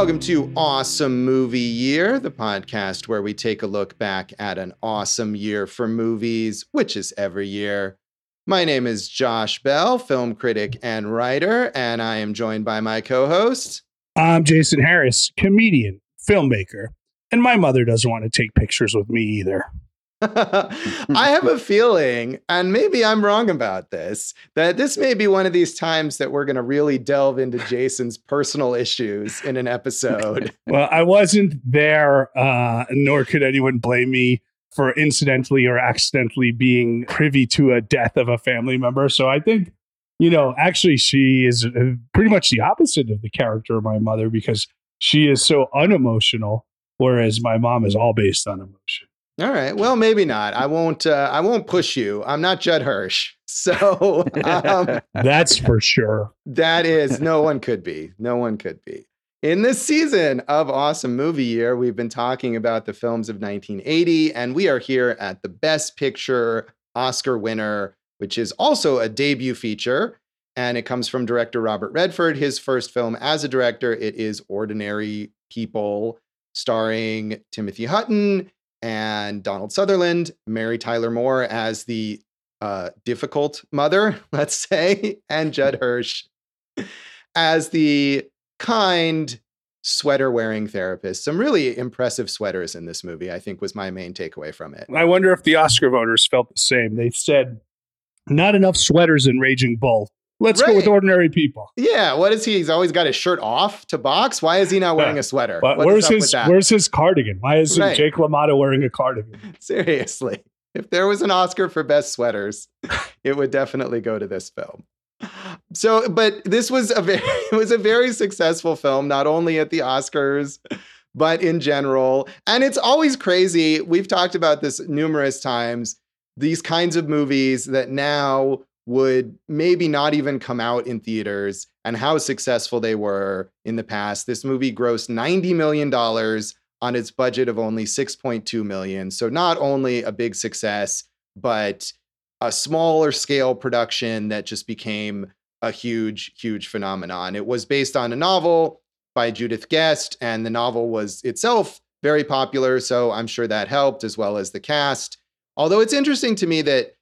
Welcome to Awesome Movie Year, the podcast where we take a look back at an awesome year for movies, which is every year. My name is Josh Bell, film critic and writer, and I am joined by my co host. I'm Jason Harris, comedian, filmmaker, and my mother doesn't want to take pictures with me either. I have a feeling, and maybe I'm wrong about this, that this may be one of these times that we're going to really delve into Jason's personal issues in an episode. well, I wasn't there, uh, nor could anyone blame me for incidentally or accidentally being privy to a death of a family member. So I think, you know, actually, she is uh, pretty much the opposite of the character of my mother because she is so unemotional, whereas my mom is all based on emotion. All right. Well, maybe not. I won't. Uh, I won't push you. I'm not Judd Hirsch, so um, that's for sure. That is. No one could be. No one could be. In this season of Awesome Movie Year, we've been talking about the films of 1980, and we are here at the Best Picture Oscar winner, which is also a debut feature. And it comes from director Robert Redford, his first film as a director. It is Ordinary People, starring Timothy Hutton and Donald Sutherland, Mary Tyler Moore as the uh, difficult mother, let's say, and Judd Hirsch as the kind sweater wearing therapist. Some really impressive sweaters in this movie, I think, was my main takeaway from it. I wonder if the Oscar voters felt the same. They said, not enough sweaters in Raging Bull. Let's right. go with ordinary people. Yeah, what is he? He's always got his shirt off to box. Why is he not wearing a sweater? But where's his Where's his cardigan? Why is right. Jake LaMotta wearing a cardigan? Seriously, if there was an Oscar for best sweaters, it would definitely go to this film. So, but this was a very it was a very successful film, not only at the Oscars, but in general. And it's always crazy. We've talked about this numerous times. These kinds of movies that now would maybe not even come out in theaters and how successful they were in the past. This movie grossed $90 million on its budget of only 6.2 million. So not only a big success, but a smaller scale production that just became a huge, huge phenomenon. It was based on a novel by Judith Guest, and the novel was itself very popular. So I'm sure that helped, as well as the cast. Although it's interesting to me that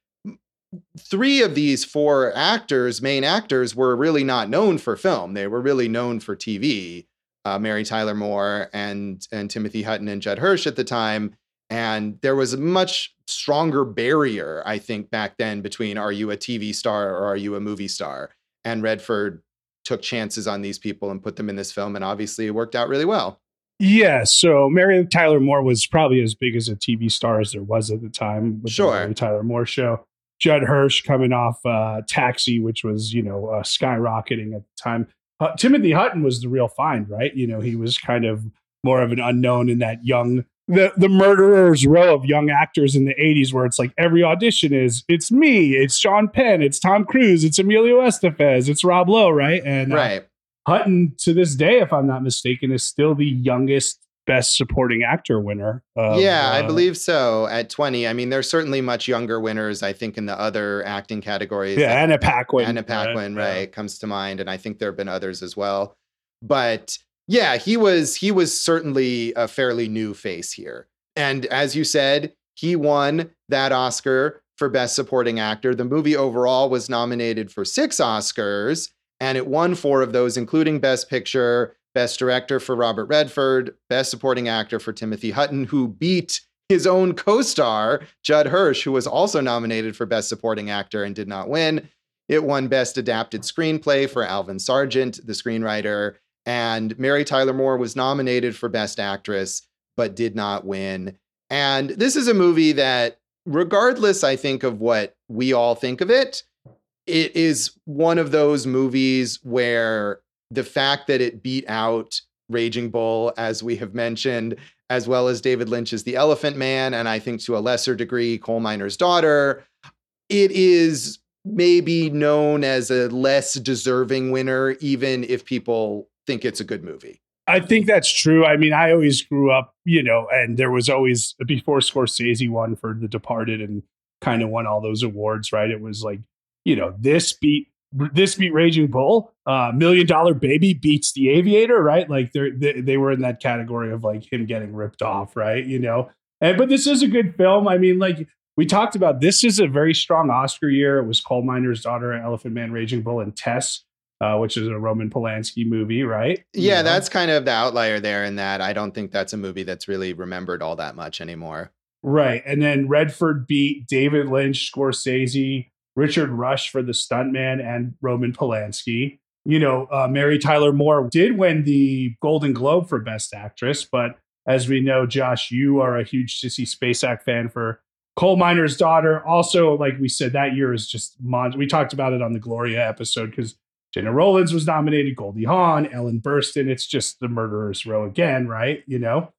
three of these four actors, main actors, were really not known for film. They were really known for TV. Uh, Mary Tyler Moore and and Timothy Hutton and Judd Hirsch at the time, and there was a much stronger barrier, I think, back then between are you a TV star or are you a movie star? And Redford took chances on these people and put them in this film, and obviously it worked out really well. Yeah, so Mary Tyler Moore was probably as big as a TV star as there was at the time with sure. the Mary Tyler Moore show. Judd Hirsch coming off uh, Taxi, which was you know uh, skyrocketing at the time. Uh, Timothy Hutton was the real find, right? You know, he was kind of more of an unknown in that young the the murderers row of young actors in the 80s where it's like every audition is it's me it's sean penn it's tom cruise it's emilio estevez it's rob lowe right and uh, right hutton to this day if i'm not mistaken is still the youngest best supporting actor winner. Of, yeah, I uh, believe so. At 20, I mean, there's certainly much younger winners. I think in the other acting categories. Yeah, Anna Paquin. Anna Paquin, right, right, comes to mind, and I think there have been others as well. But yeah, he was he was certainly a fairly new face here, and as you said, he won that Oscar for best supporting actor. The movie overall was nominated for six Oscars, and it won four of those, including Best Picture Best Director for Robert Redford, Best Supporting Actor for Timothy Hutton, who beat his own co star, Judd Hirsch, who was also nominated for Best Supporting Actor and did not win. It won Best Adapted Screenplay for Alvin Sargent, the screenwriter. And Mary Tyler Moore was nominated for Best Actress, but did not win. And this is a movie that, regardless, I think, of what we all think of it, it is one of those movies where the fact that it beat out Raging Bull, as we have mentioned, as well as David Lynch's The Elephant Man, and I think to a lesser degree, Coal Miner's Daughter, it is maybe known as a less deserving winner, even if people think it's a good movie. I think that's true. I mean, I always grew up, you know, and there was always before Scorsese won for The Departed and kind of won all those awards, right? It was like, you know, this beat this beat Raging Bull, uh, Million Dollar Baby beats The Aviator, right? Like they they were in that category of like him getting ripped off, right? You know, and but this is a good film. I mean, like we talked about, this is a very strong Oscar year. It was Coal Miner's Daughter, Elephant Man, Raging Bull, and Tess. Uh, which is a Roman Polanski movie, right? You yeah, know? that's kind of the outlier there in that I don't think that's a movie that's really remembered all that much anymore. Right. And then Redford beat David Lynch, Scorsese, Richard Rush for the stuntman, and Roman Polanski. You know, uh, Mary Tyler Moore did win the Golden Globe for Best Actress, but as we know, Josh, you are a huge Sissy Spacek fan for Coal Miner's Daughter. Also, like we said, that year is just mon- we talked about it on the Gloria episode because Gena Rowlands was nominated, Goldie Hawn, Ellen Burstyn. It's just the murderer's row again, right? You know.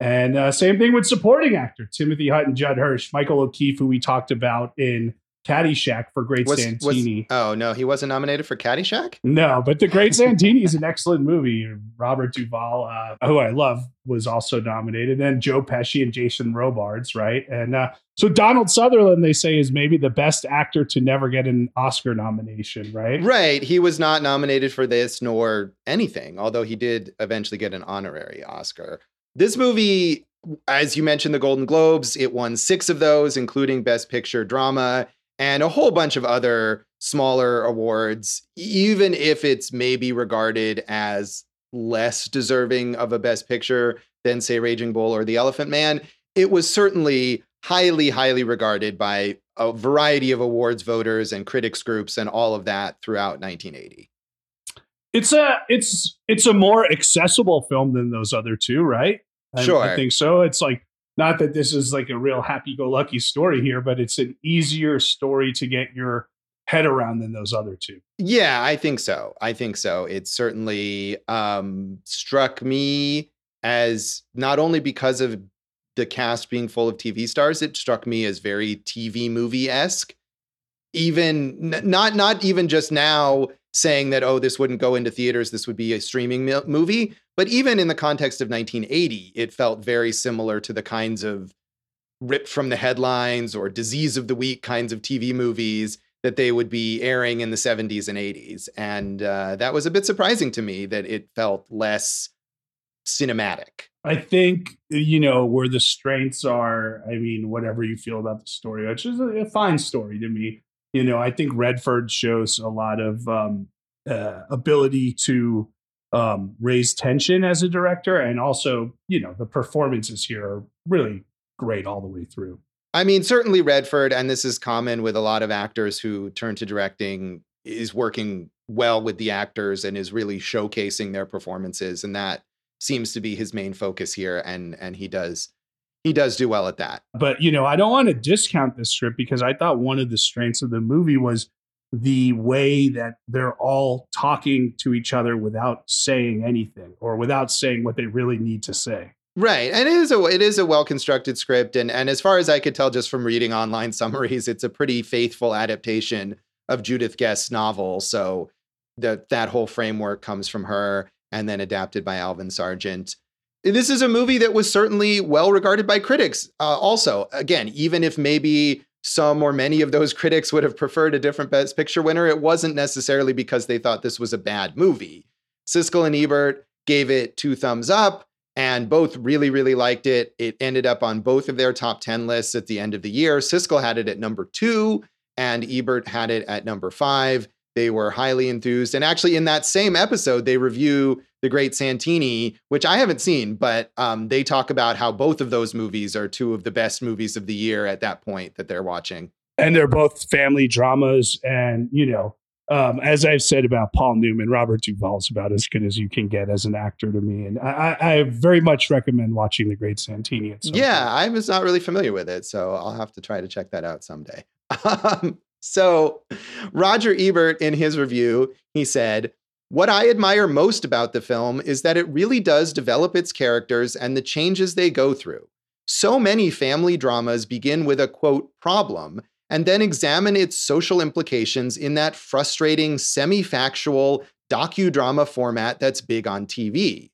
And uh, same thing with supporting actor Timothy Hutton, Judd Hirsch, Michael O'Keefe, who we talked about in Caddyshack for Great was, Santini. Was, oh no, he wasn't nominated for Caddyshack. No, but The Great Santini is an excellent movie. Robert Duvall, uh, who I love, was also nominated. And Joe Pesci and Jason Robards, right? And uh, so Donald Sutherland, they say, is maybe the best actor to never get an Oscar nomination, right? Right. He was not nominated for this nor anything, although he did eventually get an honorary Oscar. This movie, as you mentioned, the Golden Globes, it won six of those, including Best Picture Drama and a whole bunch of other smaller awards, even if it's maybe regarded as less deserving of a Best Picture than, say, Raging Bull or The Elephant Man. It was certainly highly, highly regarded by a variety of awards voters and critics groups and all of that throughout 1980 it's a it's it's a more accessible film than those other two, right? I, sure, I think so. It's like not that this is like a real happy-go-lucky story here, but it's an easier story to get your head around than those other two. Yeah, I think so. I think so. It certainly um, struck me as not only because of the cast being full of TV stars, it struck me as very TV movie esque. Even not not even just now saying that, oh, this wouldn't go into theaters, this would be a streaming movie. But even in the context of 1980, it felt very similar to the kinds of ripped from the headlines or disease of the week kinds of TV movies that they would be airing in the 70s and 80s. And uh, that was a bit surprising to me that it felt less cinematic. I think, you know, where the strengths are, I mean, whatever you feel about the story, which is a, a fine story to me you know, I think Redford shows a lot of um, uh, ability to um, raise tension as a director, and also, you know, the performances here are really great all the way through. I mean, certainly Redford, and this is common with a lot of actors who turn to directing, is working well with the actors and is really showcasing their performances, and that seems to be his main focus here. And and he does he does do well at that. But you know, I don't want to discount this script because I thought one of the strengths of the movie was the way that they're all talking to each other without saying anything or without saying what they really need to say. Right. And it is a it is a well constructed script and and as far as I could tell just from reading online summaries it's a pretty faithful adaptation of Judith Guest's novel so that that whole framework comes from her and then adapted by Alvin Sargent this is a movie that was certainly well regarded by critics. Uh, also, again, even if maybe some or many of those critics would have preferred a different Best Picture winner, it wasn't necessarily because they thought this was a bad movie. Siskel and Ebert gave it two thumbs up, and both really, really liked it. It ended up on both of their top 10 lists at the end of the year. Siskel had it at number two, and Ebert had it at number five. They were highly enthused. And actually, in that same episode, they review The Great Santini, which I haven't seen, but um, they talk about how both of those movies are two of the best movies of the year at that point that they're watching. And they're both family dramas. And, you know, um, as I've said about Paul Newman, Robert Duvall's about as good as you can get as an actor to me. And I, I very much recommend watching The Great Santini. yeah, point. I was not really familiar with it. So I'll have to try to check that out someday. Um, so, Roger Ebert, in his review, he said, What I admire most about the film is that it really does develop its characters and the changes they go through. So many family dramas begin with a quote problem and then examine its social implications in that frustrating, semi factual docudrama format that's big on TV.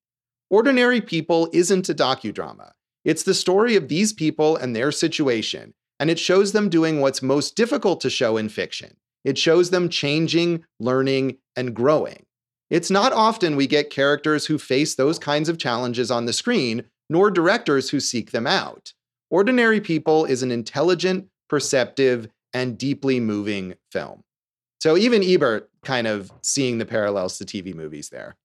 Ordinary People isn't a docudrama. It's the story of these people and their situation, and it shows them doing what's most difficult to show in fiction It shows them changing, learning, and growing. It's not often we get characters who face those kinds of challenges on the screen, nor directors who seek them out. Ordinary People is an intelligent, perceptive, and deeply moving film. So even Ebert kind of seeing the parallels to TV movies there.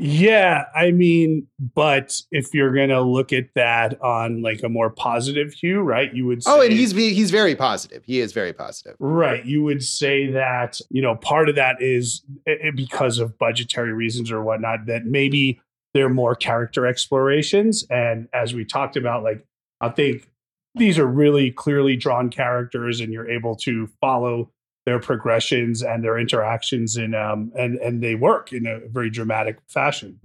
Yeah, I mean, but if you're gonna look at that on like a more positive hue, right? You would say, oh, and he's he's very positive. He is very positive, right? You would say that you know part of that is eh, eh, because of budgetary reasons or whatnot. That maybe they're more character explorations, and as we talked about, like I think these are really clearly drawn characters, and you're able to follow their progressions and their interactions in um and and they work in a very dramatic fashion.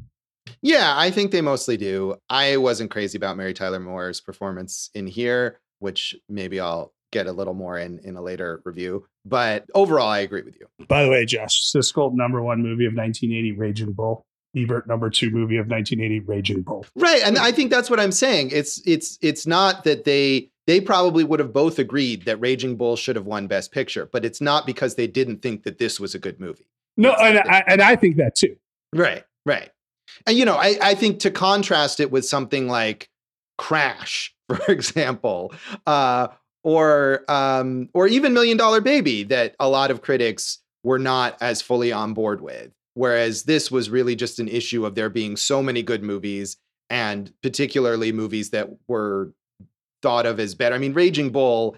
Yeah, I think they mostly do. I wasn't crazy about Mary Tyler Moore's performance in here, which maybe I'll get a little more in in a later review. But overall, I agree with you. By the way, Josh, Siskel, number one movie of 1980, Raging Bull. Ebert number two movie of 1980, Raging Bull. Right, and I think that's what I'm saying. It's it's it's not that they they probably would have both agreed that Raging Bull should have won Best Picture, but it's not because they didn't think that this was a good movie. No, and I, and I think that too. Right, right. And you know, I, I think to contrast it with something like Crash, for example, uh, or um, or even Million Dollar Baby, that a lot of critics were not as fully on board with. Whereas this was really just an issue of there being so many good movies, and particularly movies that were thought of as better. I mean, Raging Bull,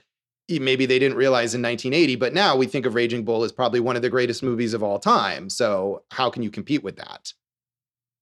maybe they didn't realize in 1980, but now we think of Raging Bull as probably one of the greatest movies of all time. So how can you compete with that?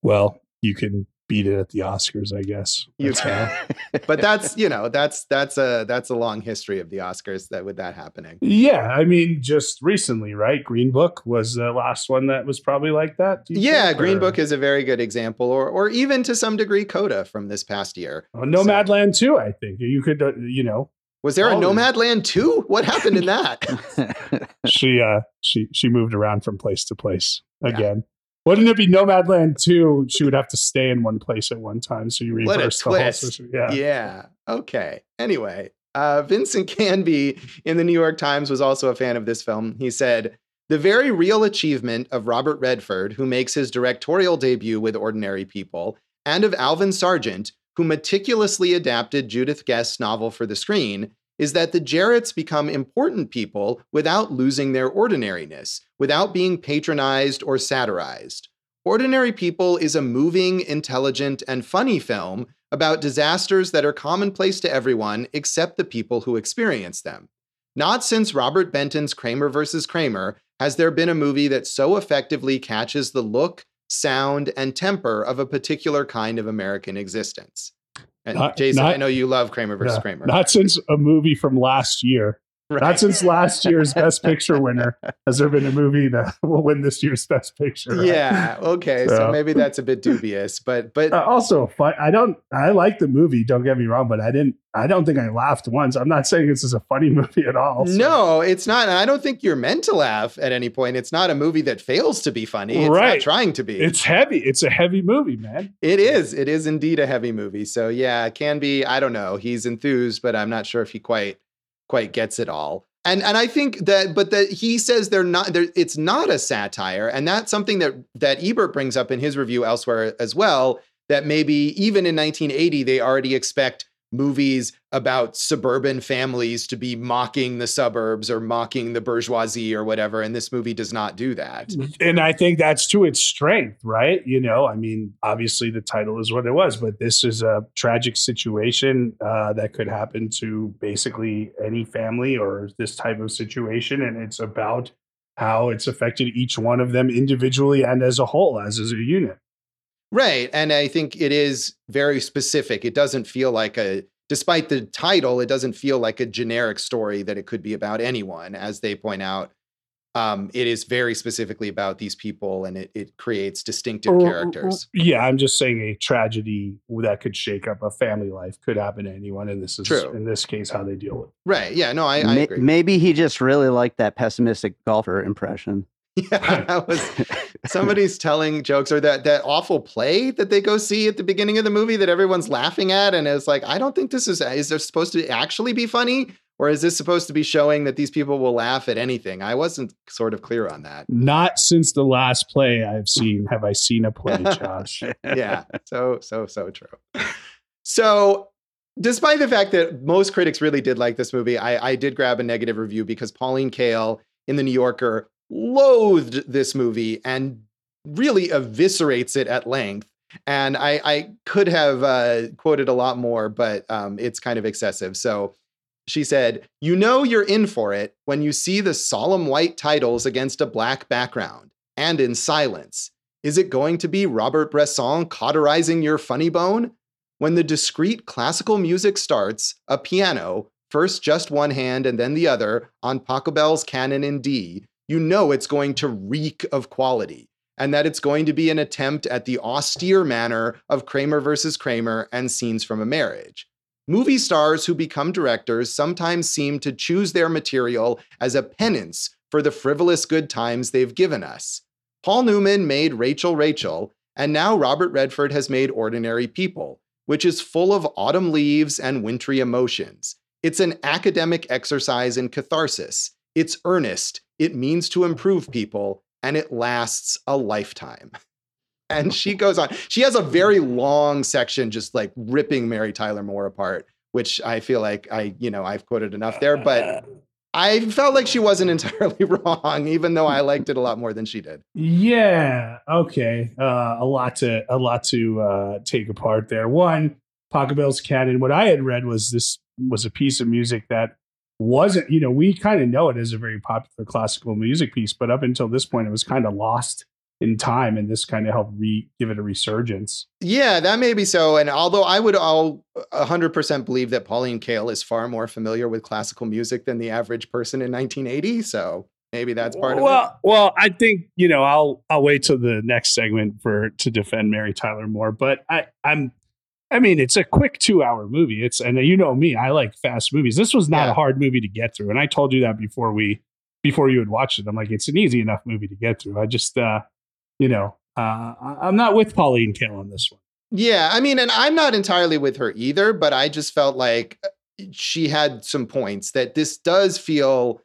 Well, you can beat it at the Oscars, I guess. You can. but that's, you know, that's that's a that's a long history of the Oscars that with that happening. Yeah, I mean just recently, right? Green Book was the last one that was probably like that. Yeah, think, Green or? Book is a very good example or or even to some degree Coda from this past year. Oh, Nomadland so. too, I think. You could uh, you know, was there a Nomadland too? What happened in that? she uh she she moved around from place to place again. Wouldn't it be Nomadland 2? She would have to stay in one place at one time. So you reverse the whole system. Yeah. Yeah. Okay. Anyway, uh, Vincent Canby in the New York Times was also a fan of this film. He said, the very real achievement of Robert Redford, who makes his directorial debut with Ordinary People, and of Alvin Sargent, who meticulously adapted Judith Guest's novel for the screen, is that the Jarretts become important people without losing their ordinariness, without being patronized or satirized. Ordinary People is a moving, intelligent, and funny film about disasters that are commonplace to everyone except the people who experience them. Not since Robert Benton's Kramer vs. Kramer has there been a movie that so effectively catches the look, sound, and temper of a particular kind of American existence. And not, Jason, not, I know you love Kramer versus Kramer. Not since a movie from last year. Right. Not since last year's Best Picture winner has there been a movie that will win this year's Best Picture. Right? Yeah. Okay. So. so. maybe that's a bit dubious, but but uh, also, I don't. I like the movie. Don't get me wrong, but I didn't. I don't think I laughed once. I'm not saying this is a funny movie at all. So. No, it's not. And I don't think you're meant to laugh at any point. It's not a movie that fails to be funny. It's right. not trying to be. It's heavy. It's a heavy movie, man. It is. It is indeed a heavy movie. So yeah, it can be. I don't know. He's enthused, but I'm not sure if he quite quite gets it all. And and I think that, but that he says they're not. They're, it's not a satire, and that's something that that Ebert brings up in his review elsewhere as well. That maybe even in 1980 they already expect movies about suburban families to be mocking the suburbs or mocking the bourgeoisie or whatever and this movie does not do that. And i think that's to its strength right? You know i mean obviously the title is what it was but this is a tragic situation uh, that could happen to basically any family or this type of situation and it's about how it's affected each one of them individually and as a whole as, as a unit Right. And I think it is very specific. It doesn't feel like a, despite the title, it doesn't feel like a generic story that it could be about anyone. As they point out, um, it is very specifically about these people and it, it creates distinctive characters. Yeah, I'm just saying a tragedy that could shake up a family life could happen to anyone. And this is, True. in this case, how they deal with it. Right. Yeah. No, I, I agree. Maybe he just really liked that pessimistic golfer impression. Yeah, that was somebody's telling jokes or that that awful play that they go see at the beginning of the movie that everyone's laughing at, and it's like, I don't think this is is there supposed to actually be funny, Or is this supposed to be showing that these people will laugh at anything? I wasn't sort of clear on that. Not since the last play I've seen have I seen a play, Josh. yeah, so, so, so true. So, despite the fact that most critics really did like this movie, I, I did grab a negative review because Pauline Kael in The New Yorker loathed this movie and really eviscerates it at length. And I, I could have uh, quoted a lot more, but um, it's kind of excessive. So she said, You know you're in for it when you see the solemn white titles against a black background and in silence. Is it going to be Robert Bresson cauterizing your funny bone? When the discreet classical music starts, a piano, first just one hand and then the other, on Pachelbel's canon in D, you know it's going to reek of quality and that it's going to be an attempt at the austere manner of Kramer versus Kramer and scenes from a marriage. Movie stars who become directors sometimes seem to choose their material as a penance for the frivolous good times they've given us. Paul Newman made Rachel Rachel, and now Robert Redford has made Ordinary People, which is full of autumn leaves and wintry emotions. It's an academic exercise in catharsis. It's earnest, it means to improve people, and it lasts a lifetime. And she goes on. She has a very long section just like ripping Mary Tyler Moore apart, which I feel like I, you know, I've quoted enough there, but I felt like she wasn't entirely wrong, even though I liked it a lot more than she did. Yeah. Okay. Uh, a lot to a lot to uh, take apart there. One, Pachelbel's canon. What I had read was this was a piece of music that wasn't, you know, we kind of know it as a very popular classical music piece, but up until this point, it was kind of lost in time, and this kind of helped re- give it a resurgence. Yeah, that may be so. And although I would all 100% believe that Pauline Kael is far more familiar with classical music than the average person in 1980, so maybe that's part well, of it. Well, I think you know I'll I'll wait till the next segment for to defend Mary Tyler Moore, but I I'm I mean, it's a quick two hour movie. It's and you know me, I like fast movies. This was not yeah. a hard movie to get through, and I told you that before we before you had watched it. I'm like, it's an easy enough movie to get through. I just, uh, you know, uh, I'm not with Pauline Kael on this one. Yeah, I mean, and I'm not entirely with her either, but I just felt like uh, she had some points that this does feel,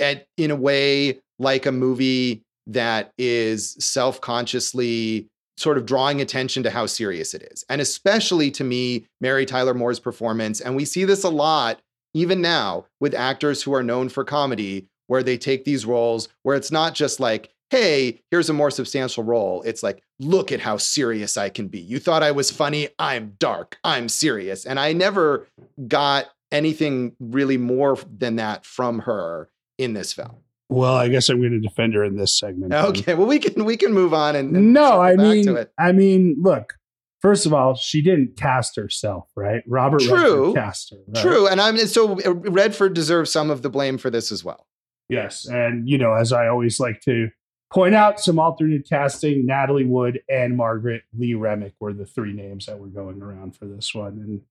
at in a way, like a movie that is self consciously sort of drawing attention to how serious it is. And especially to me, Mary Tyler Moore's performance. And we see this a lot, even now, with actors who are known for comedy, where they take these roles where it's not just like, hey, here's a more substantial role. It's like, look at how serious I can be. You thought I was funny? I'm dark. I'm serious. And I never got anything really more than that from her in this film. Well, I guess I'm going to defend her in this segment. Okay, well we can we can move on and, and no, I mean, I mean, look. First of all, she didn't cast herself, right? Robert True. Redford cast her. Right? True, and I'm so uh, Redford deserves some of the blame for this as well. Yes, and you know, as I always like to point out, some alternate casting: Natalie Wood and Margaret Lee Remick were the three names that were going around for this one, and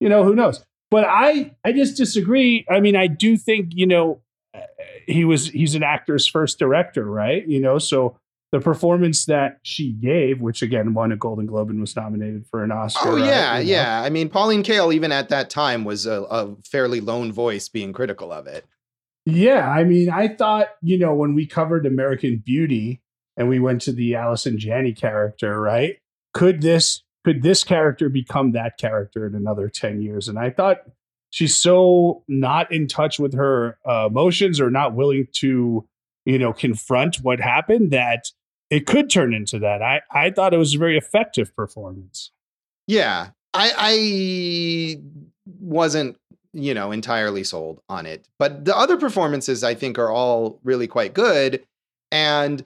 you know, who knows? But I, I just disagree. I mean, I do think you know he was he's an actor's first director, right? You know, so the performance that she gave, which again won a Golden Globe and was nominated for an Oscar. Oh yeah, right? yeah. Know? I mean, Pauline Kael, even at that time, was a, a fairly lone voice being critical of it. Yeah, I mean, I thought you know when we covered American Beauty and we went to the Allison Janney character, right? Could this could this character become that character in another ten years? And I thought she's so not in touch with her uh, emotions or not willing to you know confront what happened that it could turn into that. I i thought it was a very effective performance. Yeah. I i wasn't you know entirely sold on it. But the other performances i think are all really quite good. And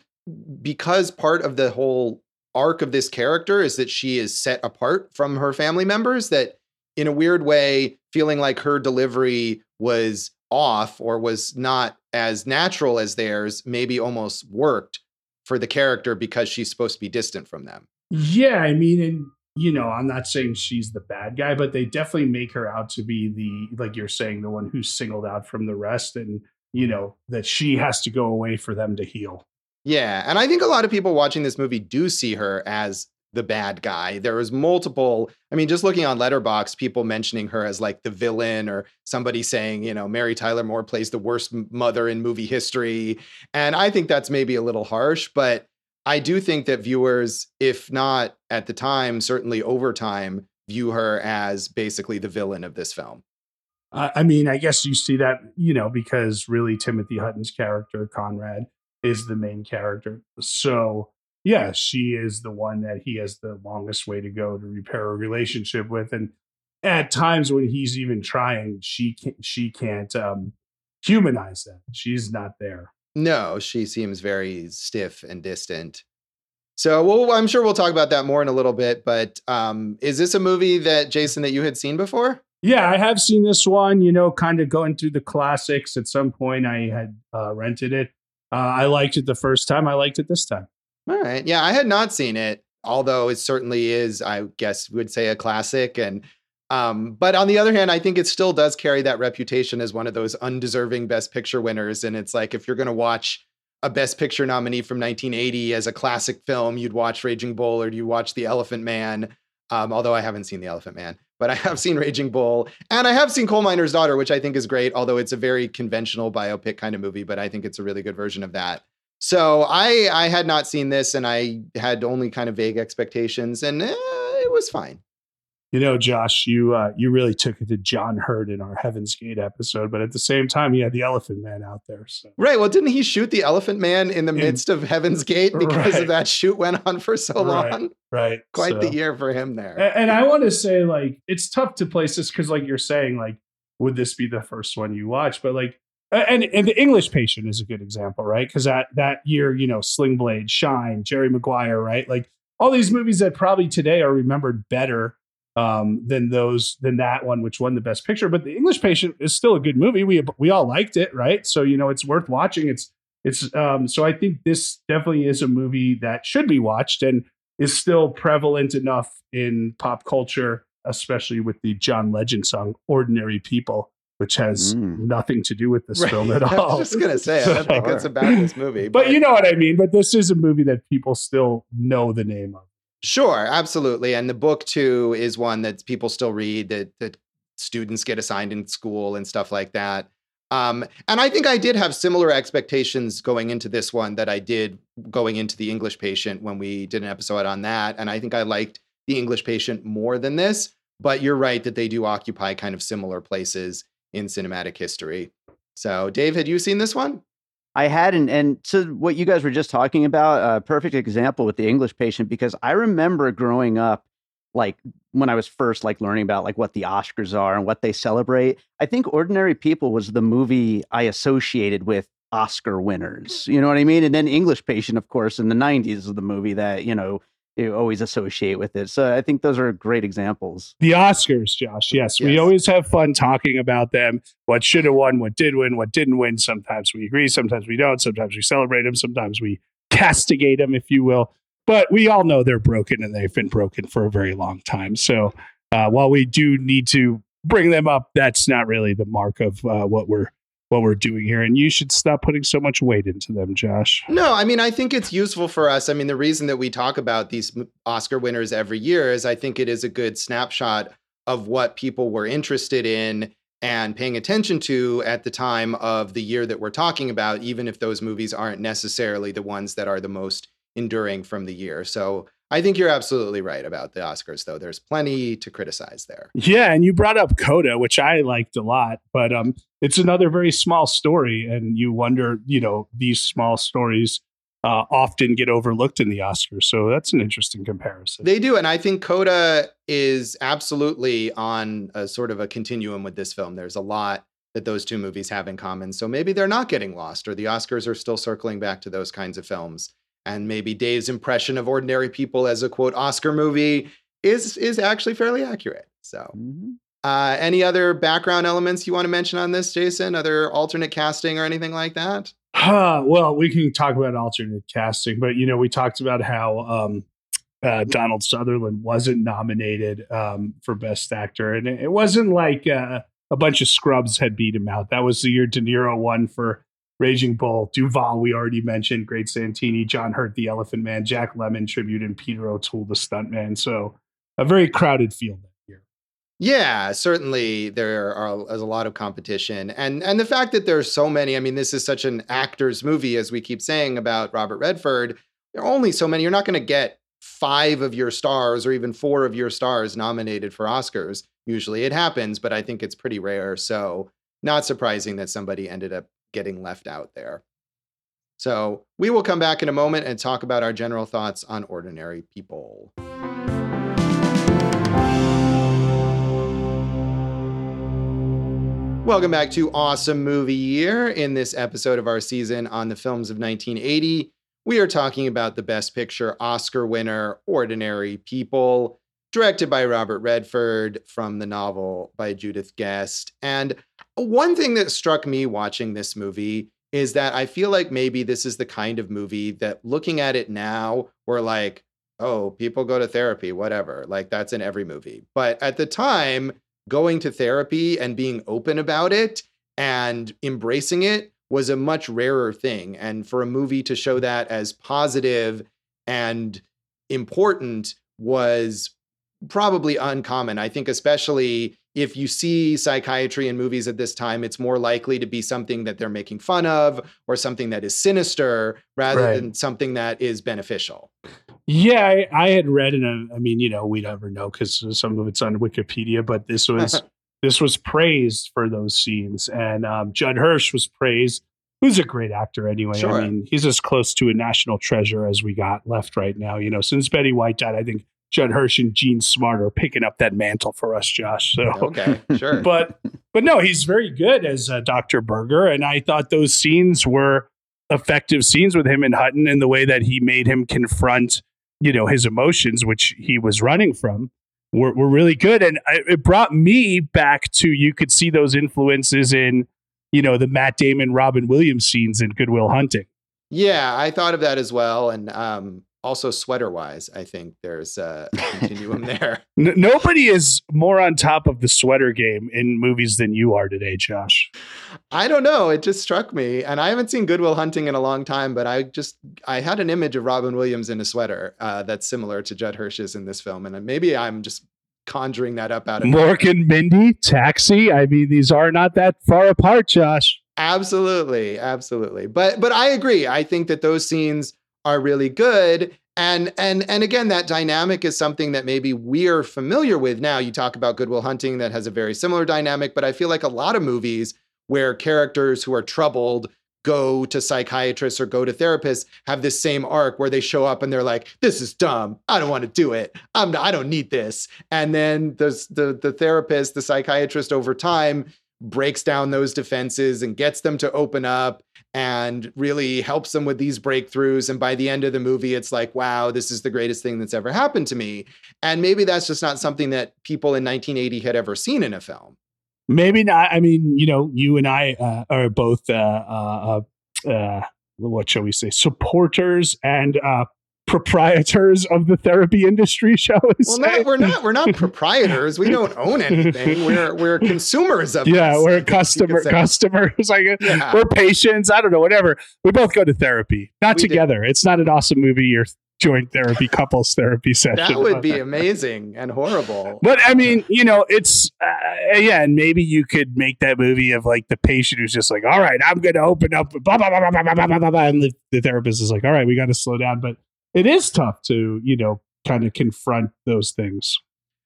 because part of the whole arc of this character is that she is set apart from her family members that in a weird way, feeling like her delivery was off or was not as natural as theirs, maybe almost worked for the character because she's supposed to be distant from them. Yeah, I mean, and you know, I'm not saying she's the bad guy, but they definitely make her out to be the, like you're saying, the one who's singled out from the rest, and you know that she has to go away for them to heal. Yeah, and I think a lot of people watching this movie do see her as the bad guy. There was multiple, I mean, just looking on Letterboxd, people mentioning her as like the villain or somebody saying, you know, Mary Tyler Moore plays the worst mother in movie history. And I think that's maybe a little harsh, but I do think that viewers, if not at the time, certainly over time, view her as basically the villain of this film. I mean, I guess you see that, you know, because really Timothy Hutton's character, Conrad, is the main character. So yeah, she is the one that he has the longest way to go to repair a relationship with. And at times when he's even trying, she can't, she can't um, humanize that. She's not there. No, she seems very stiff and distant. So, well, I'm sure we'll talk about that more in a little bit. But um, is this a movie that Jason that you had seen before? Yeah, I have seen this one. You know, kind of going through the classics. At some point, I had uh, rented it. Uh, I liked it the first time. I liked it this time. All right. Yeah, I had not seen it, although it certainly is, I guess, would say a classic. And um, but on the other hand, I think it still does carry that reputation as one of those undeserving Best Picture winners. And it's like if you're going to watch a Best Picture nominee from 1980 as a classic film, you'd watch Raging Bull or you watch The Elephant Man. Um, although I haven't seen The Elephant Man, but I have seen Raging Bull and I have seen Coal Miner's Daughter, which I think is great. Although it's a very conventional biopic kind of movie, but I think it's a really good version of that. So I I had not seen this, and I had only kind of vague expectations, and eh, it was fine. You know, Josh, you uh, you really took it to John Hurt in our Heaven's Gate episode, but at the same time, he had the Elephant Man out there. So. Right. Well, didn't he shoot the Elephant Man in the in, midst of Heaven's Gate because right. of that shoot went on for so right, long? Right. Quite so. the year for him there. And, and I want to say, like, it's tough to place this because, like you're saying, like, would this be the first one you watch? But like, and, and the English Patient is a good example, right? Because that that year, you know, Sling Blade, Shine, Jerry Maguire, right? Like all these movies that probably today are remembered better um, than those than that one, which won the Best Picture. But the English Patient is still a good movie. We we all liked it, right? So you know, it's worth watching. It's it's um, so I think this definitely is a movie that should be watched and is still prevalent enough in pop culture, especially with the John Legend song "Ordinary People." Which has mm. nothing to do with this right. film at all. I was just gonna say, I don't think it's about this movie. But, but, you know what I mean. But this is a movie that people still know the name of. Sure, absolutely. And the book too is one that people still read that that students get assigned in school and stuff like that. Um, and I think I did have similar expectations going into this one that I did going into the English Patient when we did an episode on that. And I think I liked the English Patient more than this. But you're right that they do occupy kind of similar places in cinematic history. So, Dave, had you seen this one? I hadn't. And so, what you guys were just talking about, a perfect example with the English patient, because I remember growing up, like when I was first like learning about like what the Oscars are and what they celebrate. I think Ordinary People was the movie I associated with Oscar winners. You know what I mean? And then English Patient, of course, in the 90s is the movie that, you know, you always associate with it. So I think those are great examples. The Oscars, Josh. Yes, yes. we always have fun talking about them. What should have won, what did win, what didn't win. Sometimes we agree, sometimes we don't. Sometimes we celebrate them, sometimes we castigate them, if you will. But we all know they're broken and they've been broken for a very long time. So uh, while we do need to bring them up, that's not really the mark of uh, what we're what we're doing here and you should stop putting so much weight into them josh. No i mean i think it's useful for us. I mean the reason that we talk about these oscar winners every year is i think it is a good snapshot of what people were interested in and paying attention to at the time of the year that we're talking about even if those movies aren't necessarily the ones that are the most enduring from the year. So I think you're absolutely right about the Oscars, though. There's plenty to criticize there. Yeah, and you brought up Coda, which I liked a lot, but um, it's another very small story, and you wonder, you know, these small stories uh, often get overlooked in the Oscars. So that's an interesting comparison. They do, and I think Coda is absolutely on a sort of a continuum with this film. There's a lot that those two movies have in common. So maybe they're not getting lost, or the Oscars are still circling back to those kinds of films and maybe Dave's impression of Ordinary People as a quote Oscar movie is is actually fairly accurate. So, mm-hmm. uh, any other background elements you want to mention on this, Jason? Other alternate casting or anything like that? Uh, well, we can talk about alternate casting, but you know, we talked about how um, uh, Donald Sutherland wasn't nominated um, for Best Actor, and it wasn't like uh, a bunch of scrubs had beat him out. That was the year De Niro won for Raging Bull, Duvall, we already mentioned, Great Santini, John Hurt, the Elephant Man, Jack Lemmon tribute, and Peter O'Toole, the stuntman. So a very crowded field here. Yeah, certainly there are a lot of competition, and and the fact that there's so many. I mean, this is such an actor's movie, as we keep saying about Robert Redford. There are only so many. You're not going to get five of your stars or even four of your stars nominated for Oscars. Usually it happens, but I think it's pretty rare. So not surprising that somebody ended up getting left out there. So we will come back in a moment and talk about our general thoughts on ordinary people. Welcome back to Awesome Movie Year. In this episode of our season on the films of 1980, we are talking about the Best Picture Oscar winner, Ordinary People, directed by Robert Redford from the novel by Judith Guest. And one thing that struck me watching this movie is that I feel like maybe this is the kind of movie that looking at it now, we're like, oh, people go to therapy, whatever. Like that's in every movie. But at the time, going to therapy and being open about it and embracing it was a much rarer thing. And for a movie to show that as positive and important was probably uncommon. I think, especially if you see psychiatry in movies at this time, it's more likely to be something that they're making fun of or something that is sinister rather right. than something that is beneficial. Yeah, I, I had read, and I mean, you know, we never know because some of it's on Wikipedia, but this was this was praised for those scenes, and um, Judd Hirsch was praised. Who's a great actor anyway? Sure. I mean, he's as close to a national treasure as we got left right now. You know, since Betty White died, I think Judd Hirsch and Jean Smart are picking up that mantle for us, Josh. So okay, sure. but but no, he's very good as uh, Dr. Berger, and I thought those scenes were effective scenes with him and Hutton in the way that he made him confront, you know, his emotions, which he was running from were, were really good. And it brought me back to you could see those influences in, you know, the Matt Damon, Robin Williams scenes in Good Will Hunting. Yeah, I thought of that as well. And um, also sweater wise, I think there's a continuum there. N- nobody is more on top of the sweater game in movies than you are today, Josh. I don't know. It just struck me, and I haven't seen Good Will Hunting in a long time, but I just I had an image of Robin Williams in a sweater uh, that's similar to Judd Hirsch's in this film, and maybe I'm just conjuring that up out of Mork Mindy, Taxi. I mean, these are not that far apart, Josh. Absolutely, absolutely. But but I agree. I think that those scenes are really good. And and and again that dynamic is something that maybe we're familiar with now. You talk about Good Will Hunting that has a very similar dynamic but i feel like a lot of movies where characters who are troubled go to psychiatrists or go to therapists have this same arc where they show up and they're like this is dumb. I don't want to do it. I'm i don't need this. And then the, the the therapist the psychiatrist over time breaks down those defenses and gets them to open up and really helps them with these breakthroughs. And by the end of the movie, it's like, wow, this is the greatest thing that's ever happened to me. And maybe that's just not something that people in 1980 had ever seen in a film. Maybe not. I mean, you know, you and I uh, are both, uh, uh, uh, uh what shall we say, supporters and uh, proprietors of the therapy industry, shall we well, say? we're not. We're not proprietors. We don't own anything. We're we're consumers of. Yeah, we're customer customers. Like yeah. we're patients. I don't know. Whatever. We both go to therapy, not we together. It's not an awesome movie. You're joint therapy, couples therapy session. That would be amazing and horrible. But I mean, you know, it's uh, yeah, and maybe you could make that movie of like the patient who's just like, all right, I'm going to open up, blah blah blah blah blah blah blah blah, and the, the therapist is like, all right, we got to slow down, but it is tough to, you know, kind of confront those things.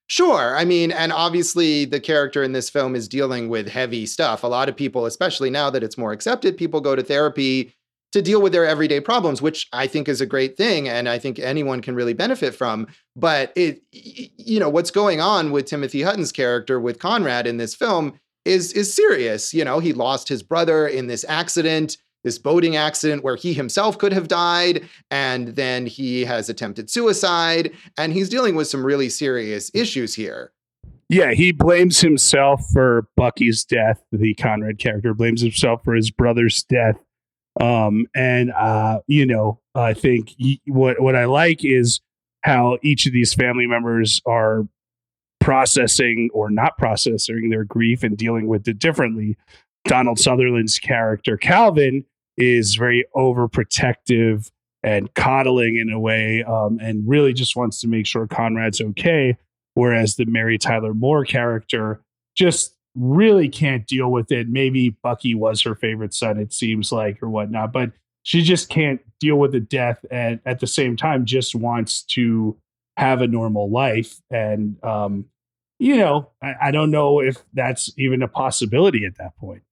Sure. I mean, and obviously the character in this film is dealing with heavy stuff. A lot of people, especially now that it's more accepted, people go to therapy to deal with their everyday problems, which I think is a great thing and I think anyone can really benefit from. But it you know, what's going on with Timothy Hutton's character with Conrad in this film is is serious. You know, he lost his brother in this accident this boating accident where he himself could have died, and then he has attempted suicide, and he's dealing with some really serious issues here. Yeah, he blames himself for Bucky's death. The Conrad character blames himself for his brother's death. Um, and uh, you know, I think he, what what I like is how each of these family members are processing or not processing their grief and dealing with it differently. Donald Sutherland's character Calvin is very overprotective and coddling in a way, um, and really just wants to make sure Conrad's okay. Whereas the Mary Tyler Moore character just really can't deal with it. Maybe Bucky was her favorite son, it seems like, or whatnot, but she just can't deal with the death and at the same time just wants to have a normal life. And, um, you know, I, I don't know if that's even a possibility at that point.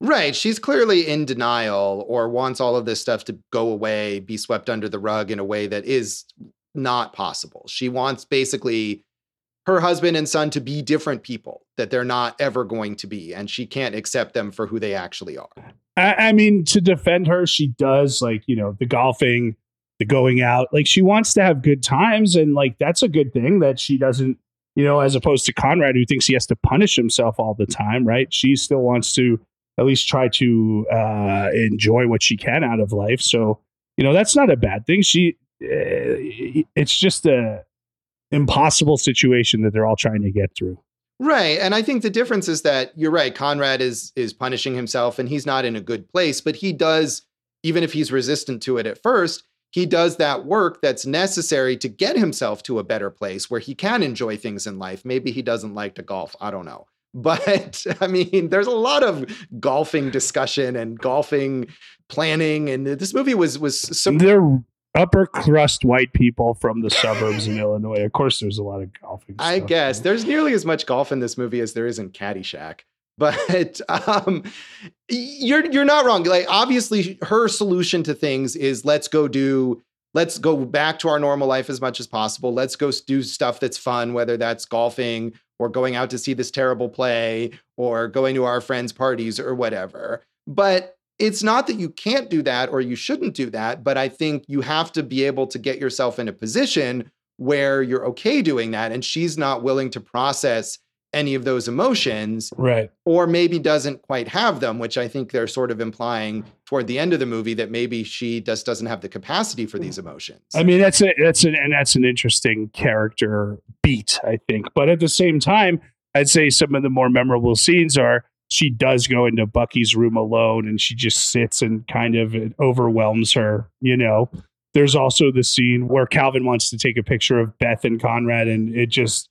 Right. She's clearly in denial or wants all of this stuff to go away, be swept under the rug in a way that is not possible. She wants basically her husband and son to be different people that they're not ever going to be, and she can't accept them for who they actually are. I, I mean, to defend her, she does like, you know, the golfing, the going out. Like she wants to have good times, and like that's a good thing that she doesn't, you know, as opposed to Conrad who thinks he has to punish himself all the time, right? She still wants to at least try to uh, enjoy what she can out of life. So, you know, that's not a bad thing. She, uh, it's just a impossible situation that they're all trying to get through. Right. And I think the difference is that you're right. Conrad is is punishing himself and he's not in a good place, but he does even if he's resistant to it at first, he does that work that's necessary to get himself to a better place where he can enjoy things in life. Maybe he doesn't like to golf, I don't know. But I mean, there's a lot of golfing discussion and golfing planning and this movie was was some they're upper crust white people from the suburbs in Illinois. Of course, there's a lot of golfing. I guess there's nearly as much golf in this movie as there is in Caddyshack. But um, you're you're not wrong. Like obviously, her solution to things is let's go do let's go back to our normal life as much as possible. Let's go do stuff that's fun, whether that's golfing or going out to see this terrible play or going to our friends' parties or whatever. But it's not that you can't do that or you shouldn't do that, but I think you have to be able to get yourself in a position where you're okay doing that. And she's not willing to process any of those emotions. Right. Or maybe doesn't quite have them, which I think they're sort of implying toward the end of the movie that maybe she just doesn't have the capacity for these emotions. I mean, that's a that's an and that's an interesting character beat, I think. But at the same time, I'd say some of the more memorable scenes are she does go into Bucky's room alone and she just sits and kind of overwhelms her, you know. There's also the scene where Calvin wants to take a picture of Beth and Conrad and it just